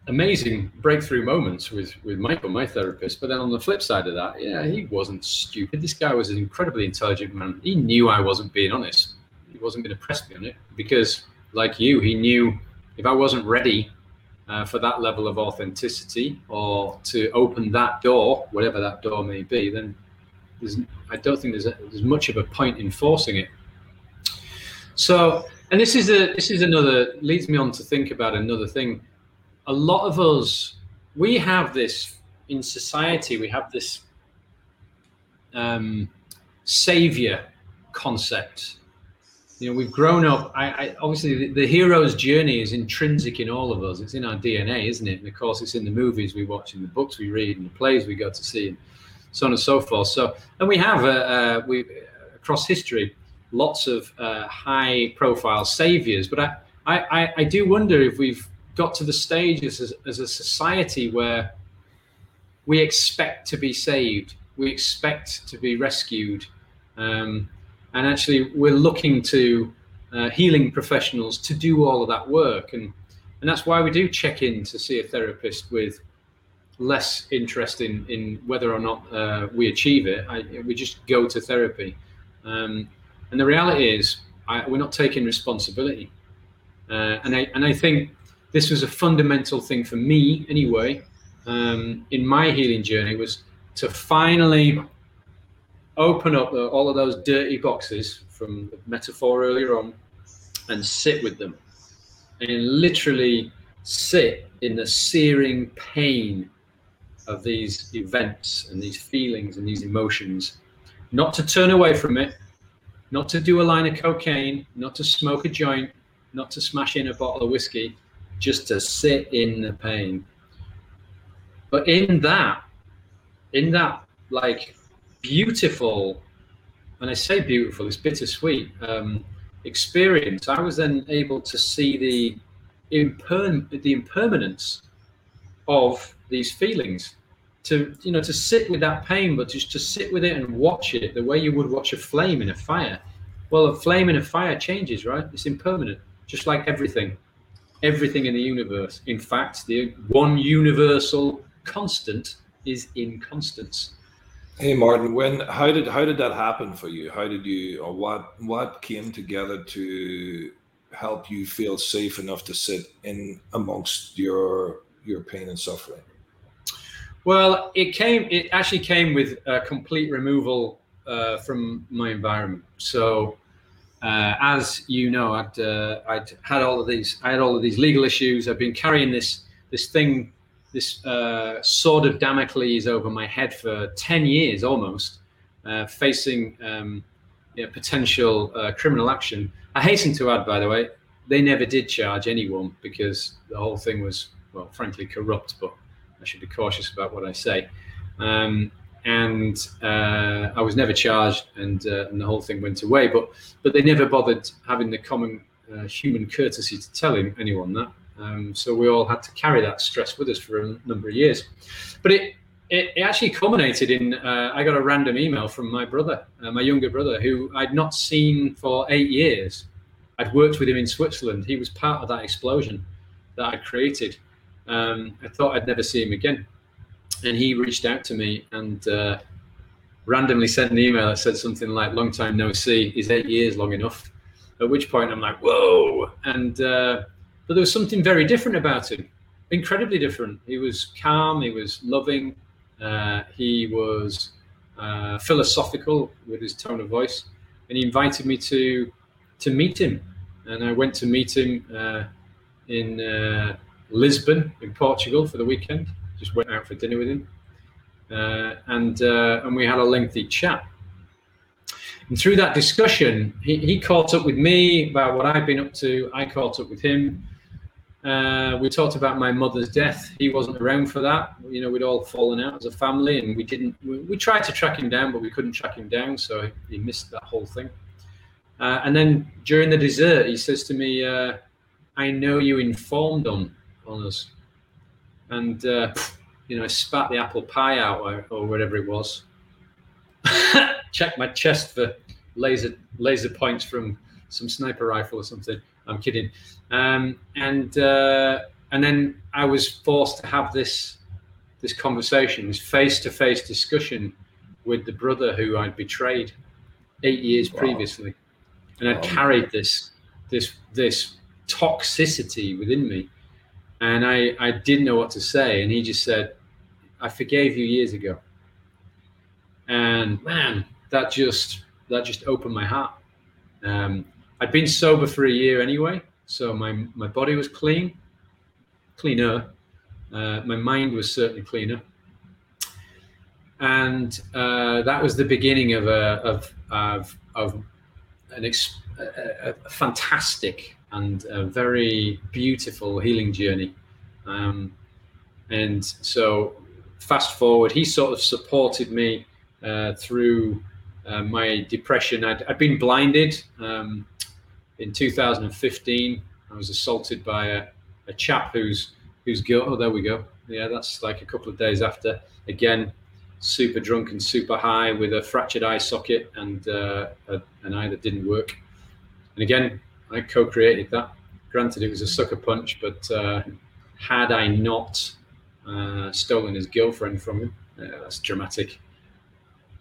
amazing breakthrough moments with with Michael, my therapist. But then on the flip side of that, yeah, he wasn't stupid. This guy was an incredibly intelligent man. He knew I wasn't being honest. He wasn't going to press me on it because, like you, he knew if I wasn't ready uh, for that level of authenticity or to open that door, whatever that door may be, then I don't think there's, a, there's much of a point in forcing it. So, and this is a this is another leads me on to think about another thing a lot of us, we have this in society, we have this um, savior concept. You know, we've grown up. I, I obviously the, the, hero's journey is intrinsic in all of us. It's in our DNA, isn't it? And of course, it's in the movies we watch, in the books we read, and the plays we go to see, and so on and so forth. So, and we have uh, uh, we across history lots of uh, high-profile saviors, but I, I, I do wonder if we've got to the stage as a, as a society where we expect to be saved, we expect to be rescued, um, and actually we're looking to uh, healing professionals to do all of that work, and and that's why we do check in to see a therapist with less interest in in whether or not uh, we achieve it. I, we just go to therapy, um, and the reality is I, we're not taking responsibility, uh, and I and I think this was a fundamental thing for me anyway um, in my healing journey was to finally open up all of those dirty boxes from the metaphor earlier on and sit with them and literally sit in the searing pain of these events and these feelings and these emotions not to turn away from it not to do a line of cocaine, not to smoke a joint, not to smash in a bottle of whiskey, just to sit in the pain. But in that, in that like beautiful, and I say beautiful, it's bittersweet um, experience, I was then able to see the imper- the impermanence of these feelings. To you know, to sit with that pain, but just to sit with it and watch it the way you would watch a flame in a fire. Well, a flame in a fire changes, right? It's impermanent, just like everything, everything in the universe. In fact, the one universal constant is inconstance. Hey Martin, when how did how did that happen for you? How did you or what what came together to help you feel safe enough to sit in amongst your your pain and suffering? Well, it came. It actually came with a complete removal uh, from my environment. So, uh, as you know, I'd uh, I'd had all of these. I had all of these legal issues. I've been carrying this this thing, this uh, sword of Damocles over my head for ten years almost, uh, facing um, potential uh, criminal action. I hasten to add, by the way, they never did charge anyone because the whole thing was, well, frankly, corrupt. But I should be cautious about what I say. Um, and uh, I was never charged, and, uh, and the whole thing went away. But but they never bothered having the common uh, human courtesy to tell anyone that. Um, so we all had to carry that stress with us for a number of years. But it it, it actually culminated in uh, I got a random email from my brother, uh, my younger brother, who I'd not seen for eight years. I'd worked with him in Switzerland. He was part of that explosion that I created. Um, I thought I'd never see him again, and he reached out to me and uh, randomly sent an email that said something like "Long time no see. Is eight years long enough?" At which point I'm like, "Whoa!" And uh, but there was something very different about him, incredibly different. He was calm. He was loving. Uh, he was uh, philosophical with his tone of voice, and he invited me to to meet him. And I went to meet him uh, in uh, Lisbon, in Portugal, for the weekend. Just went out for dinner with him, uh, and uh, and we had a lengthy chat. And through that discussion, he, he caught up with me about what I've been up to. I caught up with him uh, we talked about my mother's death. He wasn't around for that. You know, we'd all fallen out as a family, and we didn't. We, we tried to track him down, but we couldn't track him down, so he missed that whole thing. Uh, and then during the dessert, he says to me, uh, "I know you informed on on us," and uh, you know, I spat the apple pie out or, or whatever it was. Checked my chest for laser laser points from some sniper rifle or something. I'm kidding. Um, and uh, and then I was forced to have this this conversation, this face to face discussion with the brother who I'd betrayed eight years wow. previously, and I'd wow. carried this this this toxicity within me, and I I didn't know what to say, and he just said, "I forgave you years ago," and man, that just that just opened my heart. Um, I'd been sober for a year anyway, so my my body was clean, cleaner. Uh, my mind was certainly cleaner, and uh, that was the beginning of a of of, of an ex- a, a fantastic and a very beautiful healing journey. Um, and so, fast forward, he sort of supported me uh, through uh, my depression. I'd, I'd been blinded. Um, in 2015, I was assaulted by a, a chap who's who's guilty. Oh, there we go. Yeah, that's like a couple of days after. Again, super drunk and super high with a fractured eye socket and uh, a, an eye that didn't work. And again, I co-created that. Granted, it was a sucker punch, but uh, had I not uh, stolen his girlfriend from him, that's dramatic.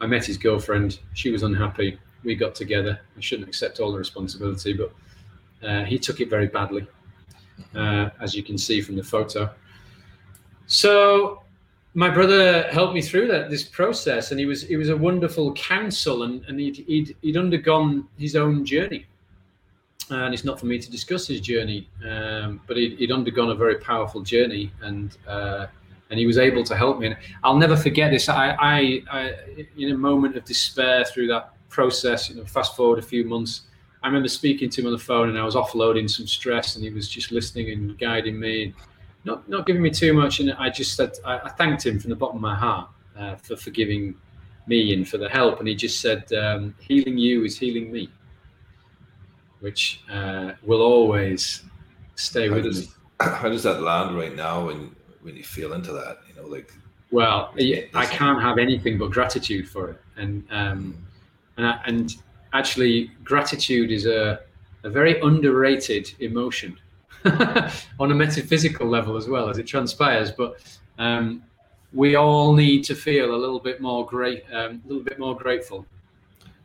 I met his girlfriend. She was unhappy we got together. I shouldn't accept all the responsibility, but uh, he took it very badly, uh, as you can see from the photo. So my brother helped me through that this process, and he was he was a wonderful counsel, and, and he'd, he'd, he'd undergone his own journey. And it's not for me to discuss his journey, um, but he'd, he'd, undergone a very powerful journey, and uh, and he was able to help me. And I'll never forget this. I, I, I, in a moment of despair through that process. You know, fast forward a few months. I remember speaking to him on the phone, and I was offloading some stress, and he was just listening and guiding me, not not giving me too much. And I just said, I, I thanked him from the bottom of my heart uh, for forgiving me and for the help. And he just said, um, "Healing you is healing me," which uh, will always stay How with does, me. how does that land right now when when you feel into that? You know, like Well, I can't have anything but gratitude for it, and um, and I, and actually, gratitude is a a very underrated emotion on a metaphysical level as well as it transpires. But um, we all need to feel a little bit more great, um, a little bit more grateful.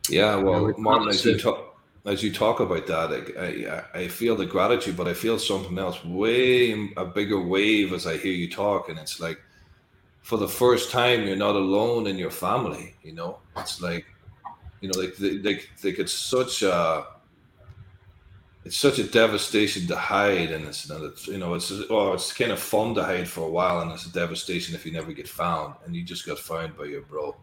Yeah, well, with Martin, as you talk as you talk about that, I, I I feel the gratitude, but I feel something else, way a bigger wave as I hear you talk, and it's like for the first time you're not alone in your family. You know, it's like you know, like like like, like it's such a it's such a devastation to hide, and it's not it's, you know it's oh it's kind of fun to hide for a while, and it's a devastation if you never get found, and you just got found by your bro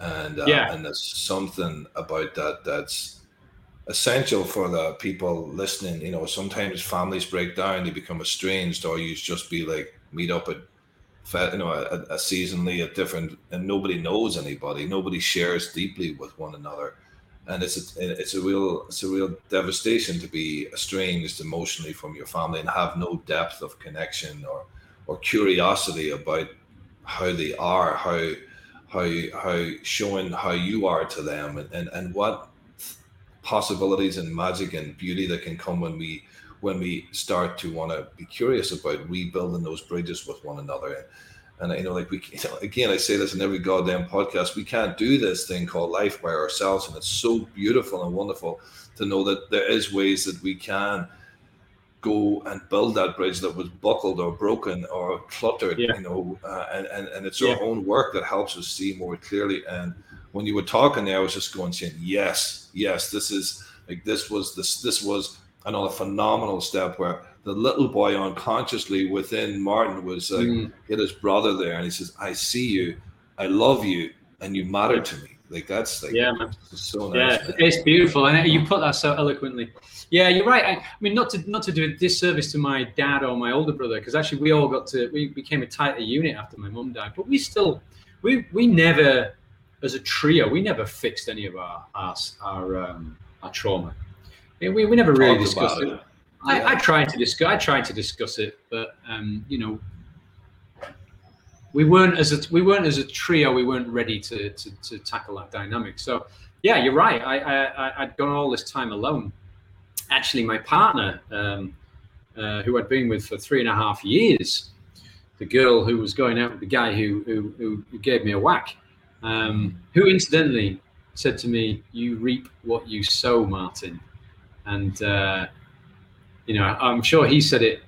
and uh, Yeah. and there's something about that that's essential for the people listening you know sometimes families break down they become estranged or you just be like meet up at you know a, a seasonally at different and nobody knows anybody. Nobody shares deeply with one another. And it's a, it's a real it's a real devastation to be estranged emotionally from your family and have no depth of connection or or curiosity about how they are how how how showing how you are to them and, and and what possibilities and magic and beauty that can come when we when we start to want to be curious about rebuilding those bridges with one another and you know like we you know, again i say this in every goddamn podcast we can't do this thing called life by ourselves and it's so beautiful and wonderful to know that there is ways that we can go and build that bridge that was buckled or broken or cluttered Yeah. you know uh, and, and and it's Yeah. our own work that helps us see more clearly and when you were talking there i was just going saying yes yes this is like this was this this was another phenomenal step where the little boy unconsciously within martin was like Mm. hit his brother there and he says i see you i love you and you matter to me like that's like Yeah, man. it's so Yeah, nice man. it's beautiful, and you put that so eloquently. Yeah, you're right. I, I mean, not to not to do a disservice to my dad or my older brother, because actually we all got to we became a tighter unit after my mum died. But we still we we never, as a trio, we never fixed any of our our our, um, our trauma. Yeah, We, we never really discussed it. it. I, Yeah. I tried to discuss. I tried to discuss it, but um, you know, we weren't as a we weren't as a trio. We weren't ready to to, to tackle that dynamic. So yeah, you're right. I, I I'd gone all this time alone. Actually, my partner, um, uh, who I'd been with for three and a half years, the girl who was going out with the guy who who, who, who gave me a whack, um, who incidentally said to me, "You reap what you sow, Martin," and uh, you know, I'm sure he said it,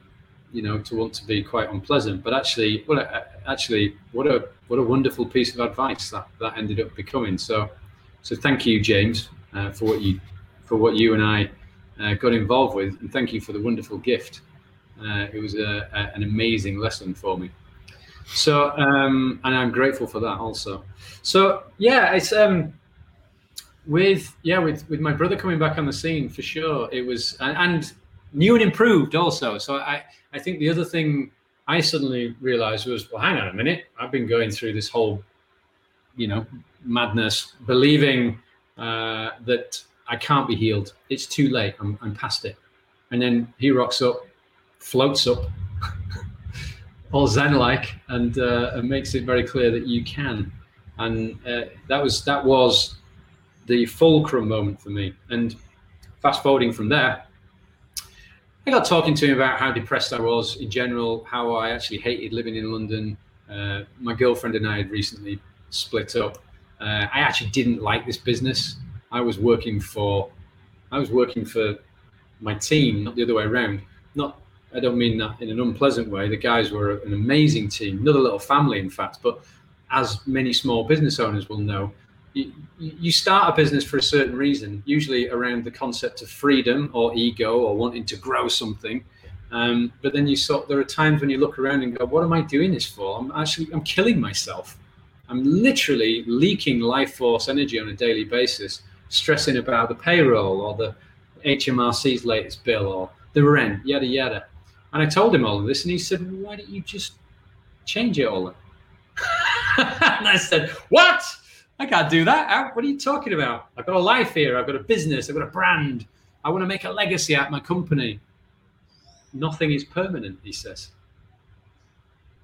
you know, to want to be quite unpleasant, but actually, what a, actually, what a what a wonderful piece of advice that that ended up becoming. So, so thank you, James, uh, for what you for what you and I uh, got involved with, and thank you for the wonderful gift. Uh, it was a, a, an amazing lesson for me. So, um, and I'm grateful for that also. So, yeah, it's um, with yeah, with with my brother coming back on the scene for sure. It was and, and new and improved also. So I I think the other thing I suddenly realized was, well, hang on a minute, I've been going through this whole, you know, madness, believing uh, that I can't be healed. It's too late. I'm, I'm past it. And then he rocks up, floats up, all zen-like, and, uh, and makes it very clear that you can. And uh, that was that was the fulcrum moment for me. And fast forwarding from there, I got talking to him about how depressed I was in general, how I actually hated living in London. Uh, my girlfriend and I had recently split up. Uh, I actually didn't like this business. I was working for, I was working for my team, not the other way around. Not, I don't mean that in an unpleasant way. The guys were an amazing team, another little family, in fact. But as many small business owners will know, you, start a business for a certain reason, usually around the concept of freedom or ego or wanting to grow something. Um, but then you sort there are times when you look around and go, what am I doing this for? I'm actually I'm killing myself. I'm literally leaking life force energy on a daily basis stressing about the payroll or the HMRC's latest bill or the rent, yada yada. And I told him all of this, and he said, "Why don't you just change it all?" and I said, "What? I can't do that. What are you talking about? I've got a life here. I've got a business. I've got a brand. I want to make a legacy at my company. Nothing is permanent," he says.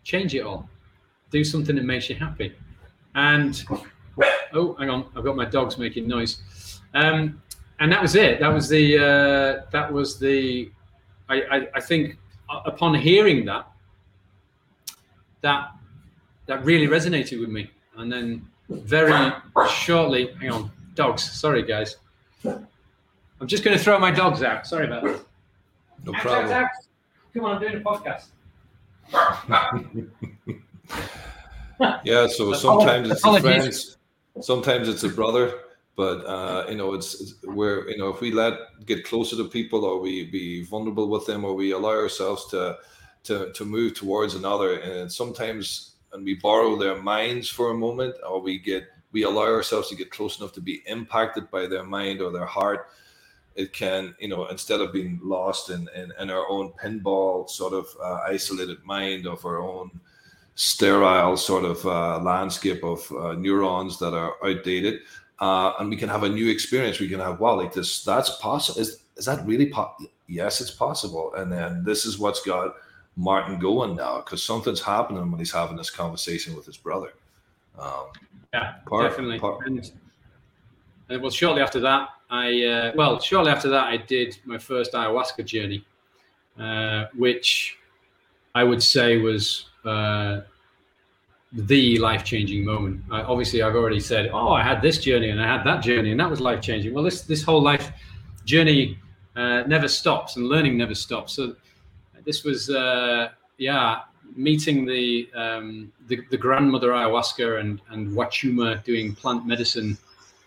Change it all. Do something that makes you happy. And oh, hang on, I've got my dogs making noise. Um, and that was it. That was the. Uh, that was the. I, I, I think upon hearing that, that that really resonated with me. And then very shortly, hang on, dogs. Sorry, guys. I'm just going to throw my dogs out. Sorry about that. No problem. Come on, I'm doing a podcast. yeah, so sometimes it's a friend, sometimes it's a brother, but uh, you know, it's, it's where you know if we let get closer to people, or we be vulnerable with them, or we allow ourselves to to to move towards another, and sometimes and we borrow their minds for a moment, or we get we allow ourselves to get close enough to be impacted by their mind or their heart it can you know instead of being lost in in, in our own pinball sort of uh, isolated mind of our own sterile sort of uh, landscape of uh, neurons that are outdated uh, and we can have a new experience. We can have wow like this that's possible is, is that really possible yes it's possible. And then this is what's got martin going now because something's happening when he's having this conversation with his brother um, yeah part, definitely part, and, and well shortly after that i uh, well shortly after that i did my first ayahuasca journey uh, which i would say was uh, the life changing moment. Uh, obviously, I've already said, oh, I had this journey and I had that journey, and that was life changing. Well, this this whole life journey uh, never stops, and learning never stops. So this was, uh, yeah, meeting the, um, the, the grandmother ayahuasca and and Wachuma doing plant medicine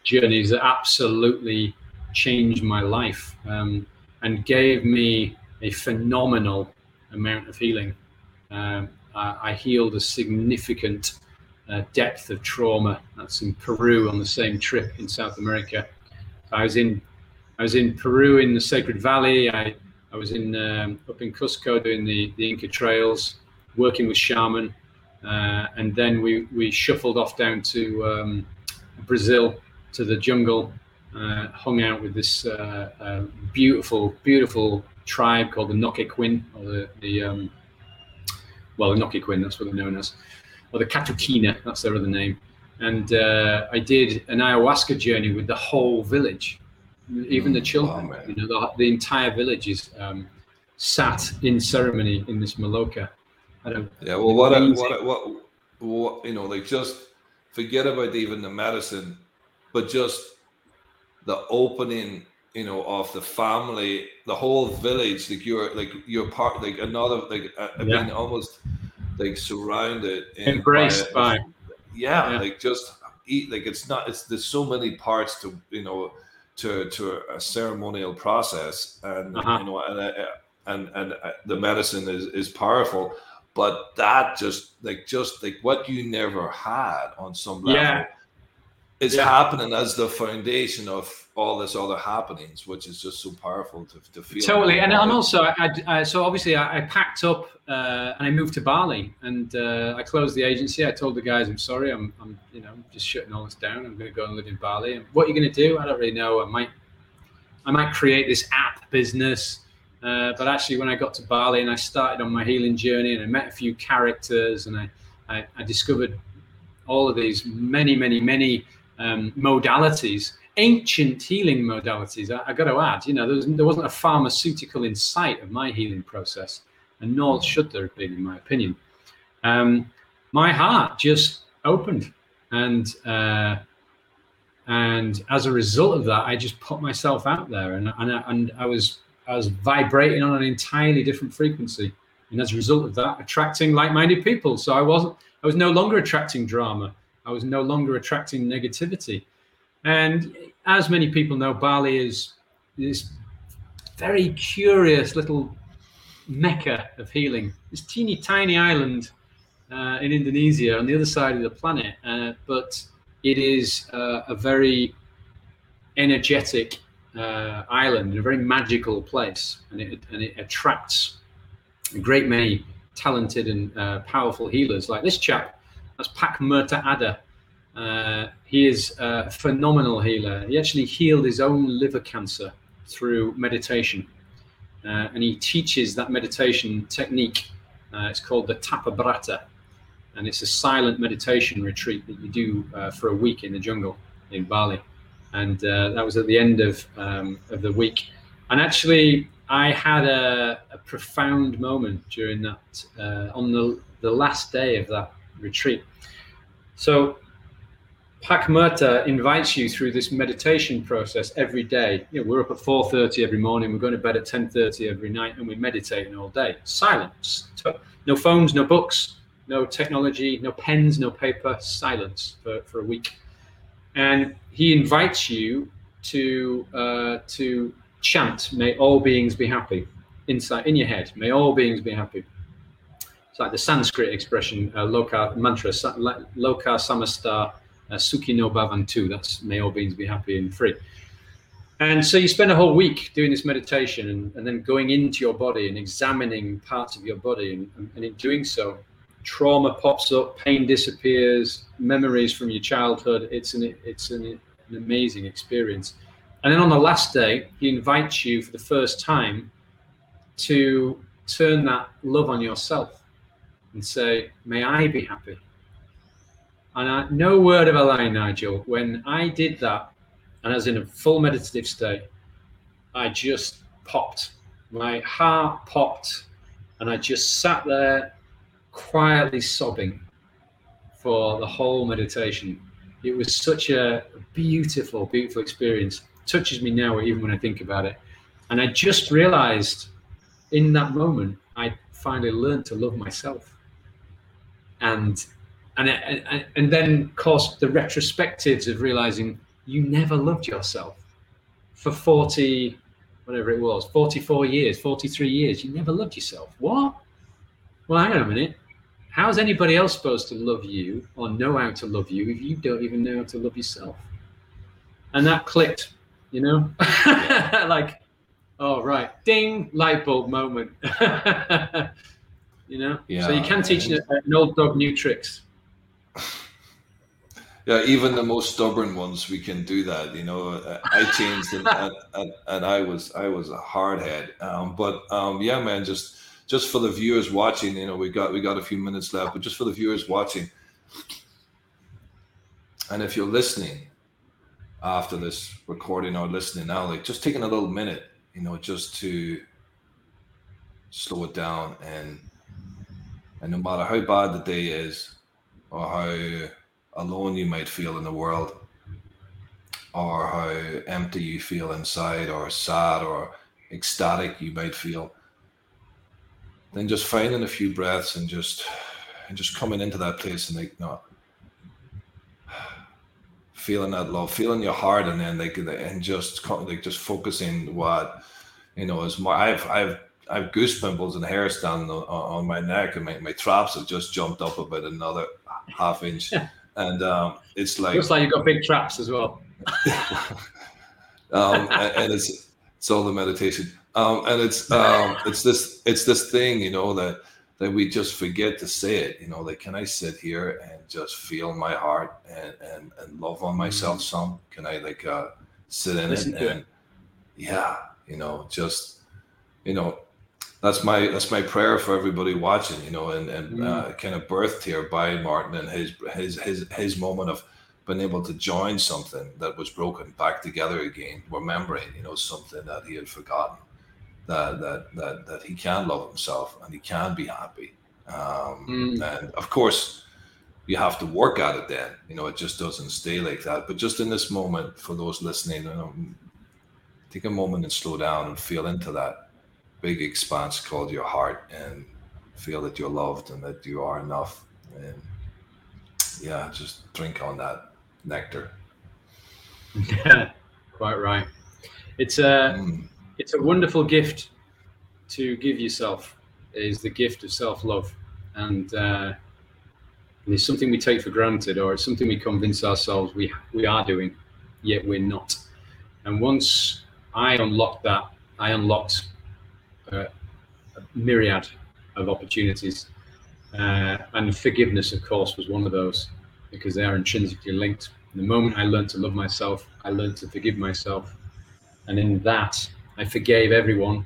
journeys that absolutely changed my life um, and gave me a phenomenal amount of healing. Um, I healed a significant uh, depth of trauma. That's in Peru on the same trip in South America. I was in I was in Peru in the Sacred Valley. I I was in um, up in Cusco doing the, the Inca trails, working with shaman, uh, and then we we shuffled off down to um, Brazil to the jungle, uh, hung out with this uh, uh beautiful beautiful tribe called the Noquequin, or the the um, well, the Noquequin, that's what they're known as, or the Catuquina, that's their other name. And uh, I did an ayahuasca journey with the whole village, even the mm. children. Oh, you know, the, the, entire village is um, sat in ceremony in this maloca. yeah, well, what, a, what, a, what, what, you know, like just forget about even the medicine, but just the opening you know of the family the whole village like you're like you're part like another like uh, i yeah. mean almost like surrounded embraced by, by yeah, yeah, like just eat like it's not it's there's so many parts to you know to to a ceremonial process and uh-huh. you know and uh, and and uh, the medicine is is powerful but that just like just like what you never had on some level yeah. Is yeah. happening as the foundation of all this other happenings, which is just so powerful to, to feel. Totally, and, and also, I, I, so obviously, I, I packed up uh, and I moved to Bali, and uh, I closed the agency. I told the guys, "I'm sorry, I'm, I'm, you know, just shutting all this down. I'm going to go and live in Bali." And what are you going to do? I don't really know. I might, I might create this app business. Uh, but actually, when I got to Bali and I started on my healing journey, and I met a few characters, and I, I, I discovered all of these many, many, many um, modalities ancient healing modalities. I, I got to add, you know, there, was, there wasn't a pharmaceutical in sight of my healing process, and nor should there have been, in my opinion. Um, my heart just opened, and uh, and as a result of that, I just put myself out there, and and, and I was I was vibrating on an entirely different frequency, and as a result of that, attracting like-minded people. So I wasn't I was no longer attracting drama. I was no longer attracting negativity. And as many people know, Bali is this very curious little mecca of healing. This teeny tiny island uh, in Indonesia on the other side of the planet, uh, but it is uh, a very energetic uh, island, a very magical place, and it and it attracts a great many talented and uh, powerful healers like this chap. That's Pak Merta Ada. Uh, he is a phenomenal healer. He actually healed his own liver cancer through meditation, uh, and he teaches that meditation technique. Uh, it's called the Tapa Brata, and it's a silent meditation retreat that you do uh, for a week in the jungle in Bali and uh, that was at the end of um, of the week. And actually, I had a, a profound moment during that uh, on the the last day of that retreat. So, Pak Merta invites you through this meditation process every day. You know, we're up at 4:30 every morning. We're going to bed at 10:30 every night, and we're meditating all day. Silence. No phones, no books, no technology, no pens, no paper. Silence for, for a week and he invites you to uh, to chant, "May all beings be happy," inside in your head. May all beings be happy. It's like the Sanskrit expression, uh, loka mantra, loka samasta uh, bhavantu. That's may all beings be happy and free. And so you spend a whole week doing this meditation and, and then going into your body and examining parts of your body. And, and in doing so, trauma pops up, pain disappears, memories from your childhood. It's an it's an, an amazing experience. And then on the last day, he invites you for the first time to turn that love on yourself and say, "May I be happy." And I, no word of a lie, Nigel. When I did that, and I was in a full meditative state, I just popped. My heart popped, and I just sat there quietly sobbing for the whole meditation. It was such a beautiful, beautiful experience. It touches me now, even when I think about it. And I just realized in that moment, I finally learned to love myself. And and and, and then, course, the retrospectives of realizing you never loved yourself for 40, whatever it was, 44 years, 43 years. You never loved yourself. What? Well, hang on a minute how's anybody else supposed to love you or know how to love you if you don't even know how to love yourself? And that clicked, you know, like, oh right, ding, light bulb moment. you know, yeah, so you can teach an, an old dog new tricks. Yeah, even the most stubborn ones, we can do that. You know, I changed and, and, and I was I was a hardhead. Um, but um, yeah, man, just just for the viewers watching, you know, we got we got a few minutes left, but just for the viewers watching, and if you're listening after this recording or listening now, like just taking a little minute, you know, just to slow it down and and no matter how bad the day is or how alone you might feel in the world or how empty you feel inside or sad or ecstatic you might feel then just finding a few breaths and just and just coming into that place and like no feeling that love feeling your heart and then like and just like just focusing what you know is more i've i've i've goose pimples and hair standing on, on my neck and my, my traps have just jumped up about another half inch and um it's like looks like you've got big traps as well um and, it's it's all the meditation um, and it's um, it's this it's this thing, you know, that that we just forget to say it. You know, like, can I sit here and just feel my heart and and, and love on myself mm-hmm. some? Can I like uh, sit in Listen it and it. yeah, you know, just you know, that's my that's my prayer for everybody watching. You know, and and mm. uh, kind of birthed here by Martin and his his his his moment of being able to join something that was broken back together again, remembering you know something that he had forgotten that that that that he can love himself and he can be happy. Um, mm. And of course, you have to work at it. Then you know it just doesn't stay like that. But just in this moment, for those listening, you know, take a moment and slow down and feel into that big expanse called your heart, and feel that you're loved and that you are enough. And yeah, just drink on that nectar. Yeah, quite right. It's a. Mm it's a wonderful gift to give yourself is the gift of self-love and, uh, it's something we take for granted or it's something we convince ourselves we we are doing yet we're not And once I unlocked that, I unlocked a myriad of opportunities. Uh, and forgiveness, of course, was one of those because they are intrinsically linked. the moment I learned to love myself, I learned to forgive myself. And in that, I forgave everyone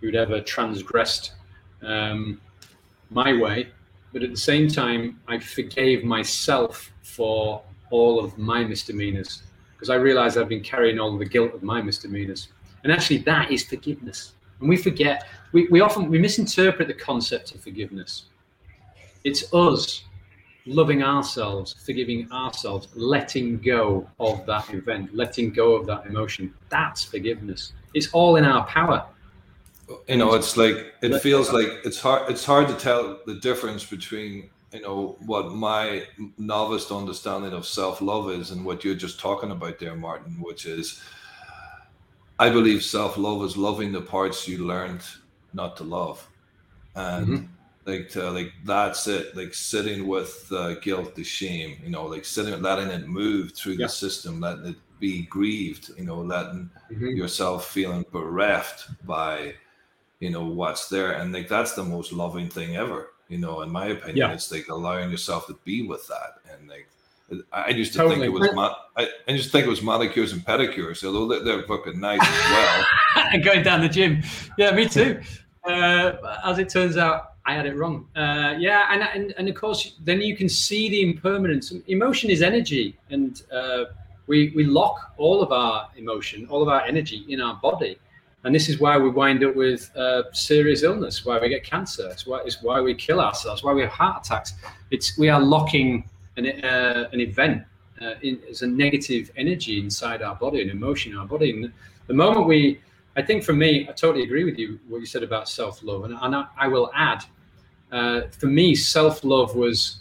who'd ever transgressed um, my way. But at the same time, I forgave myself for all of my misdemeanors because I realized I've been carrying all the guilt of my misdemeanors. And actually, that is forgiveness. And we forget, we, we often we misinterpret the concept of forgiveness. It's us loving ourselves, forgiving ourselves, letting go of that event, letting go of that emotion. That's forgiveness. It's all in our power. You know, it's like it feels like it's hard. It's hard to tell the difference between you know what my novice understanding of self-love is and what you're just talking about there, Martin, which is I believe self love is loving the parts you learned not to love, and mm-hmm. like to, like that's it. Like sitting with uh, guilt, the shame, you know, like sitting, letting it move through yeah. the system, letting it be grieved, you know, letting mm-hmm. yourself feeling bereft by, you know, what's there, and like that's the most loving thing ever. You know, in my opinion, yeah. it's like allowing yourself to be with that, and like I used to totally. think it was ma- I, I used to think it was manicures and pedicures, although they're, they're fucking nice as well. and going down the gym, yeah, me too. Uh, as it turns out, I had it wrong. Uh, yeah, and, and and of course, then you can see the impermanence. Emotion is energy, and uh, we we lock all of our emotion, all of our energy in our body, and this is why we wind up with uh, serious illness, why we get cancer. It's why it's why we kill ourselves, why we have heart attacks. It's we are locking an, uh, an event uh, a negative energy inside our body, an emotion in our body. And the moment we, I think for me, I totally agree with you what you said about self love, and, and I, I, will add, uh, for me, self love was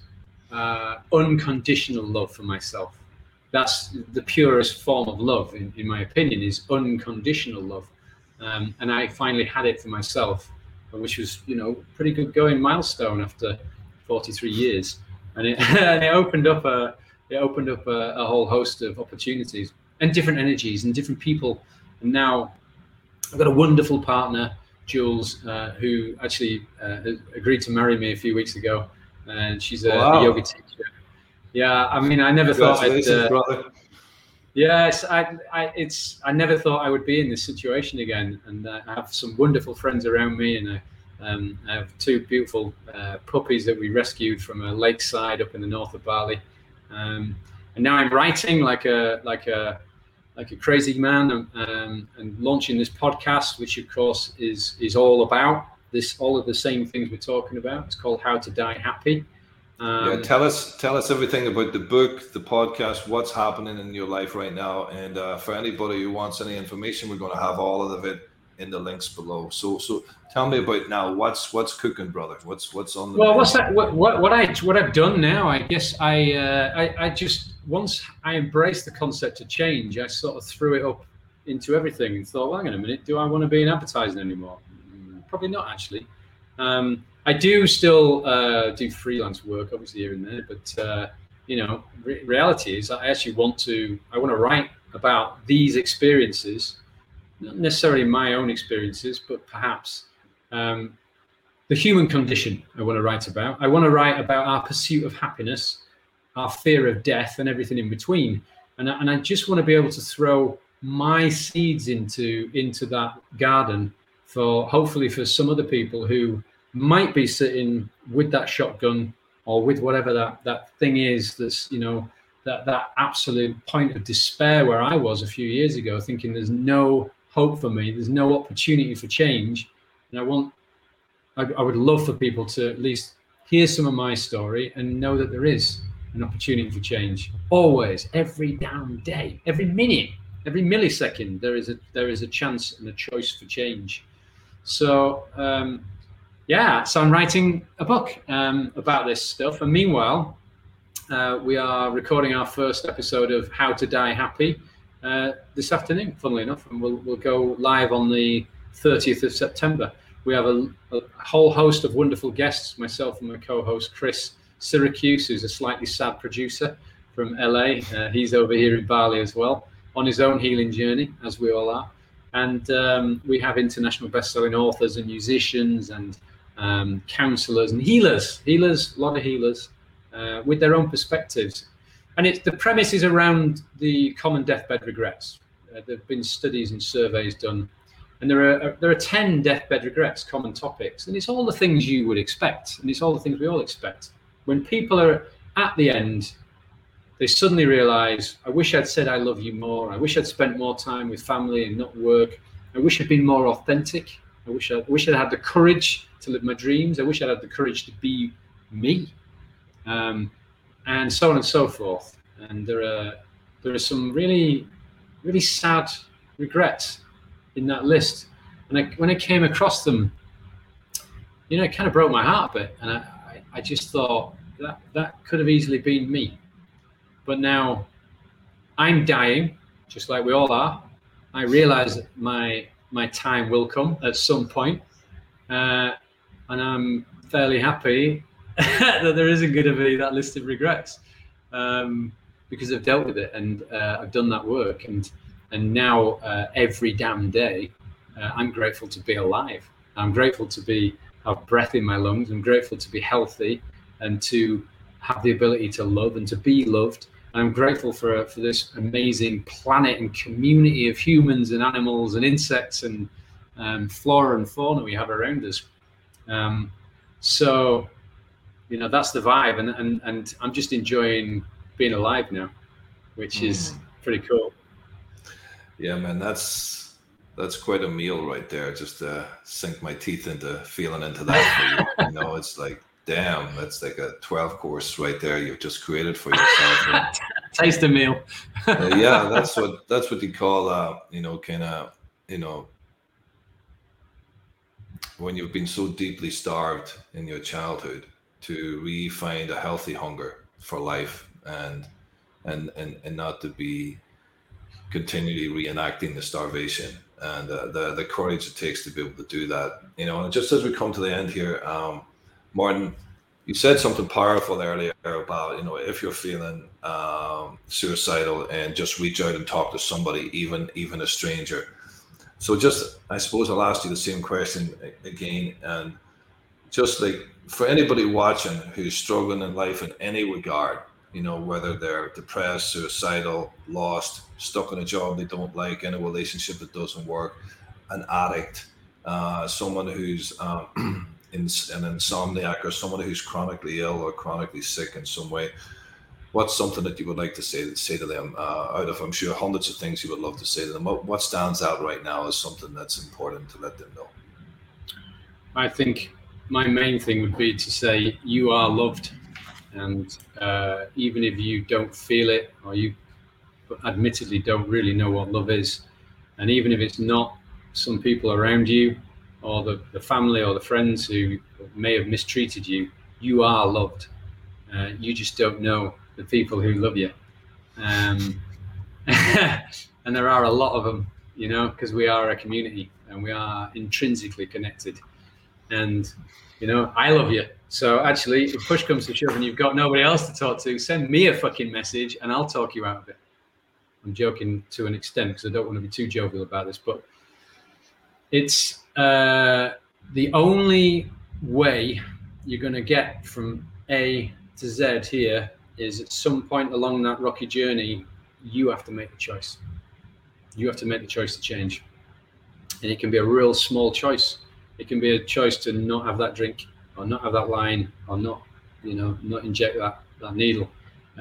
uh, unconditional love for myself. That's the purest form of love, in, in my opinion, is unconditional love. Um, and I finally had it for myself, which was, you know, pretty good going milestone after 43 years and it, and it opened up a it opened up a, a, whole host of opportunities and different energies and different people. And now I've got a wonderful partner, Jules, uh, who actually uh, agreed to marry me a few weeks ago, and she's a, wow. a yoga teacher. Yeah, I mean, I never thought I'd. Uh, Yes, I, I, it's. I never thought I would be in this situation again, and uh, I have some wonderful friends around me, and um, I have two beautiful uh, puppies that we rescued from a lakeside up in the north of Bali, um, and now I'm writing like a like a like a crazy man um, um, and launching this podcast, which of course is is all about this all of the same things we're talking about. It's called How to Die Happy. Um, yeah, tell us tell us everything about the book, the podcast, what's happening in your life right now, and uh, for anybody who wants any information, we're going to have all of it in the links below. So so tell me about now. What's what's cooking, brother? What's what's on the well? Menu? What's that? What, what what I what I've done now? I guess I, uh, I I just once I embraced the concept of change, I sort of threw it up into everything and thought, well, hang on a minute, do I want to be in advertising anymore? Mm, probably not actually. Um, I do still uh, do freelance work, obviously here and there, but uh, you know, re- reality is I actually want to I want to write about these experiences not necessarily my own experiences, but perhaps um, the human condition I want to write about. I want to write about our pursuit of happiness, our fear of death, and everything in between. And, and I just want to be able to throw my seeds into into that garden for hopefully for some other people who might be sitting with that shotgun or with whatever that that thing is that's you know that that absolute point of despair where I was a few years ago, thinking there's no hope for me. There's no opportunity for change, and I want, I, I would love for people to at least hear some of my story and know that there is an opportunity for change. Always, every damn day, every minute, every millisecond, there is a there is a chance and a choice for change. So um, yeah, so I'm writing a book um, about this stuff, and meanwhile, uh, we are recording our first episode of How to Die Happy uh, this afternoon, funnily enough, and we'll, we'll go live on the 30th of September. We have a, a whole host of wonderful guests, myself and my co host Chris Syracuse, who's a slightly sad producer from LA. Uh, he's over here in Bali as well. on his own healing journey, as we all are. And um, we have international best-selling authors and musicians and um, counselors and healers, healers, a lot of healers, uh, with their own perspectives. And it's the premise is around the common deathbed regrets. Uh, there have been studies and surveys done, and there are uh, there are ten deathbed regrets, common topics, and it's all the things you would expect, and it's all the things we all expect. When people are at the end, they suddenly realise, I wish I'd said I love you more. I wish I'd spent more time with family and not work. I wish I'd been more authentic. I wish I, I wish I'd had the courage to live my dreams. I wish I'd had the courage to be me, um, and so on and so forth. And there are there are some really really sad regrets in that list. And I, when I came across them, you know, it kind of broke my heart a bit. And I, I, just thought that that could have easily been me. But now I'm dying, just like we all are. I realize that my my time will come at some point. Uh, and I'm fairly happy that there isn't going to be that list of regrets um, because I've dealt with it and uh, I've done that work. And and now uh, every damn day, uh, I'm grateful to be alive. I'm grateful to be have breath in my lungs. I'm grateful to be healthy and to have the ability to love and to be loved. I'm grateful for for this amazing planet and community of humans and animals and insects and um, flora and fauna we have around us. Um, so, you know, that's the vibe, and and and I'm just enjoying being alive now, which is mm. pretty cool. Yeah, man, that's that's quite a meal right there. Just to sink my teeth into feeling into that. you. you know, it's like damn, that's like a 12 course right there you've just created for yourself. Taste a meal. uh, yeah, that's what that's what you call uh, you know, kind of, you know, when you've been so deeply starved in your childhood to re-find a healthy hunger for life and and and, and not to be continually reenacting the starvation and uh, the the courage it takes to be able to do that. You know, and just as we come to the end here, um, Martin, you said something powerful earlier about you know if you're feeling um, suicidal and just reach out and talk to somebody, even even a stranger. So just I suppose I'll ask you the same question again, and just like for anybody watching who's struggling in life in any regard, you know, whether they're depressed, suicidal, lost, stuck in a job they don't like, in a relationship that doesn't work, an addict, uh, someone who's um, in, an insomniac, or someone who's chronically ill or chronically sick in some way. What's something that you would like to say say to them? Uh, out of I'm sure hundreds of things you would love to say to them. What, what stands out right now as something that's important to let them know? I think my main thing would be to say you are loved and uh, even if you don't feel it or you admittedly don't really know what love is, and even if it's not some people around you or the, the family or the friends who may have mistreated you, you are loved. Uh, you just don't know the people who love you. Um, and there are a lot of them, you know, because we are a community and we are intrinsically connected. And, you know, I love you. So actually, if push comes to shove and you've got nobody else to talk to, send me a fucking message and I'll talk you out of it. I'm joking to an extent because I don't want to be too jovial about this, but it's uh, the only way you're going to get from A to Z here is at some point along that rocky journey, you have to make the choice. You have to make the choice to change. And it can be a real small choice. It can be a choice to not have that drink or not have that line or not you know not inject that that needle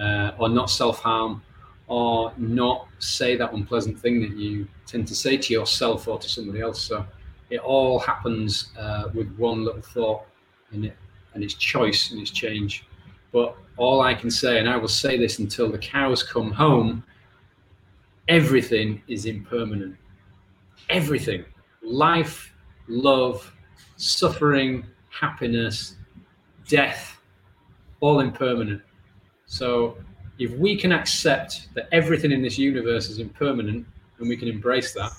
uh, or not self-harm or not say that unpleasant thing that you tend to say to yourself or to somebody else. So it all happens uh, with one little thought in it and it's choice and it's change. But all i can say and i will say this until the cows come home everything is impermanent. Everything. Life love suffering happiness, death, all impermanent. So if we can accept that everything in this universe is impermanent and we can embrace that,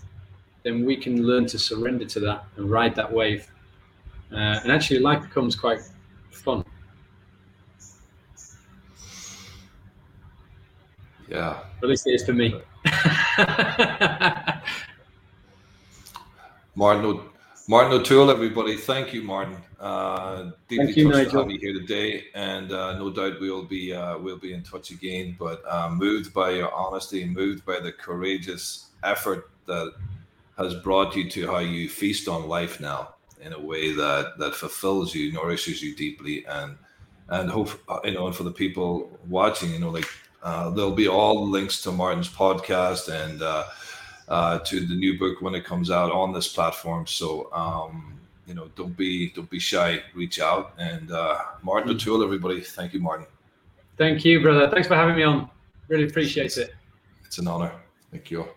then we can learn to surrender to that and ride that wave. Uh, and actually, life becomes quite fun. Yeah. At least it is for me. Martin, Martin O'Toole, everybody. Thank you, Martin. Uh, deeply Thank you, touched Nigel. to have you here today, and uh, no doubt we'll be uh, we'll be in touch again. But uh, moved by your honesty, moved by the courageous effort that has brought you to how you feast on life now in a way that that fulfills you, nourishes you deeply, and and hope you know, and for the people watching, you know, like uh, there'll be all links to Martin's podcast and uh, uh, to the new book when it comes out on this platform. So um, you know, don't be don't be shy. Reach out and uh, Martin O'Toole, everybody. Thank you, Martin. Thank you, brother. Thanks for having me on. Really appreciate it. It's an honor. Thank you.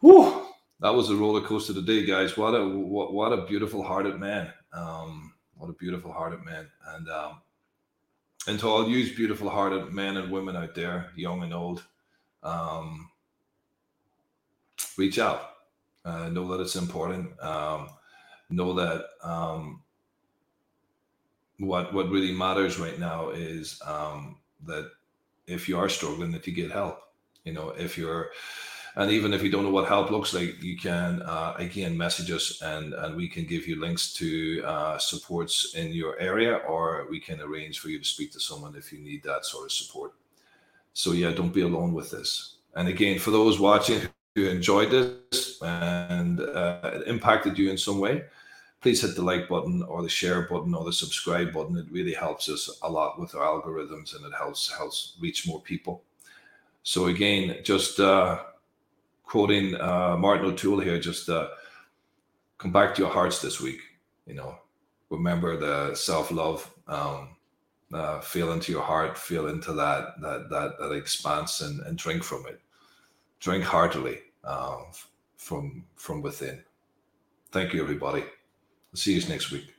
Whew. That was a roller coaster today, guys. What a what, what a beautiful hearted man. Um, what a beautiful hearted man. And um, and to all you beautiful hearted men and women out there, young and old, um, reach out. Uh, know that it's important. Um, know that um, what what really matters right now is um, that if you are struggling, that you get help. You know, if you're and even if you don't know what help looks like, you can uh, again message us and and we can give you links to uh, supports in your area, or we can arrange for you to speak to someone if you need that sort of support. So yeah, don't be alone with this. And again, for those watching who enjoyed this and uh, it impacted you in some way, please hit the like button or the share button or the subscribe button. It really helps us a lot with our algorithms and it helps helps reach more people. So again, just uh, quoting uh, Martin O'Toole here, just uh, come back to your hearts this week. You know, remember the self love. Um, uh, feel into your heart, feel into that that that that expanse, and, and drink from it. Drink heartily uh, from from within. Thank you, everybody. See you next week.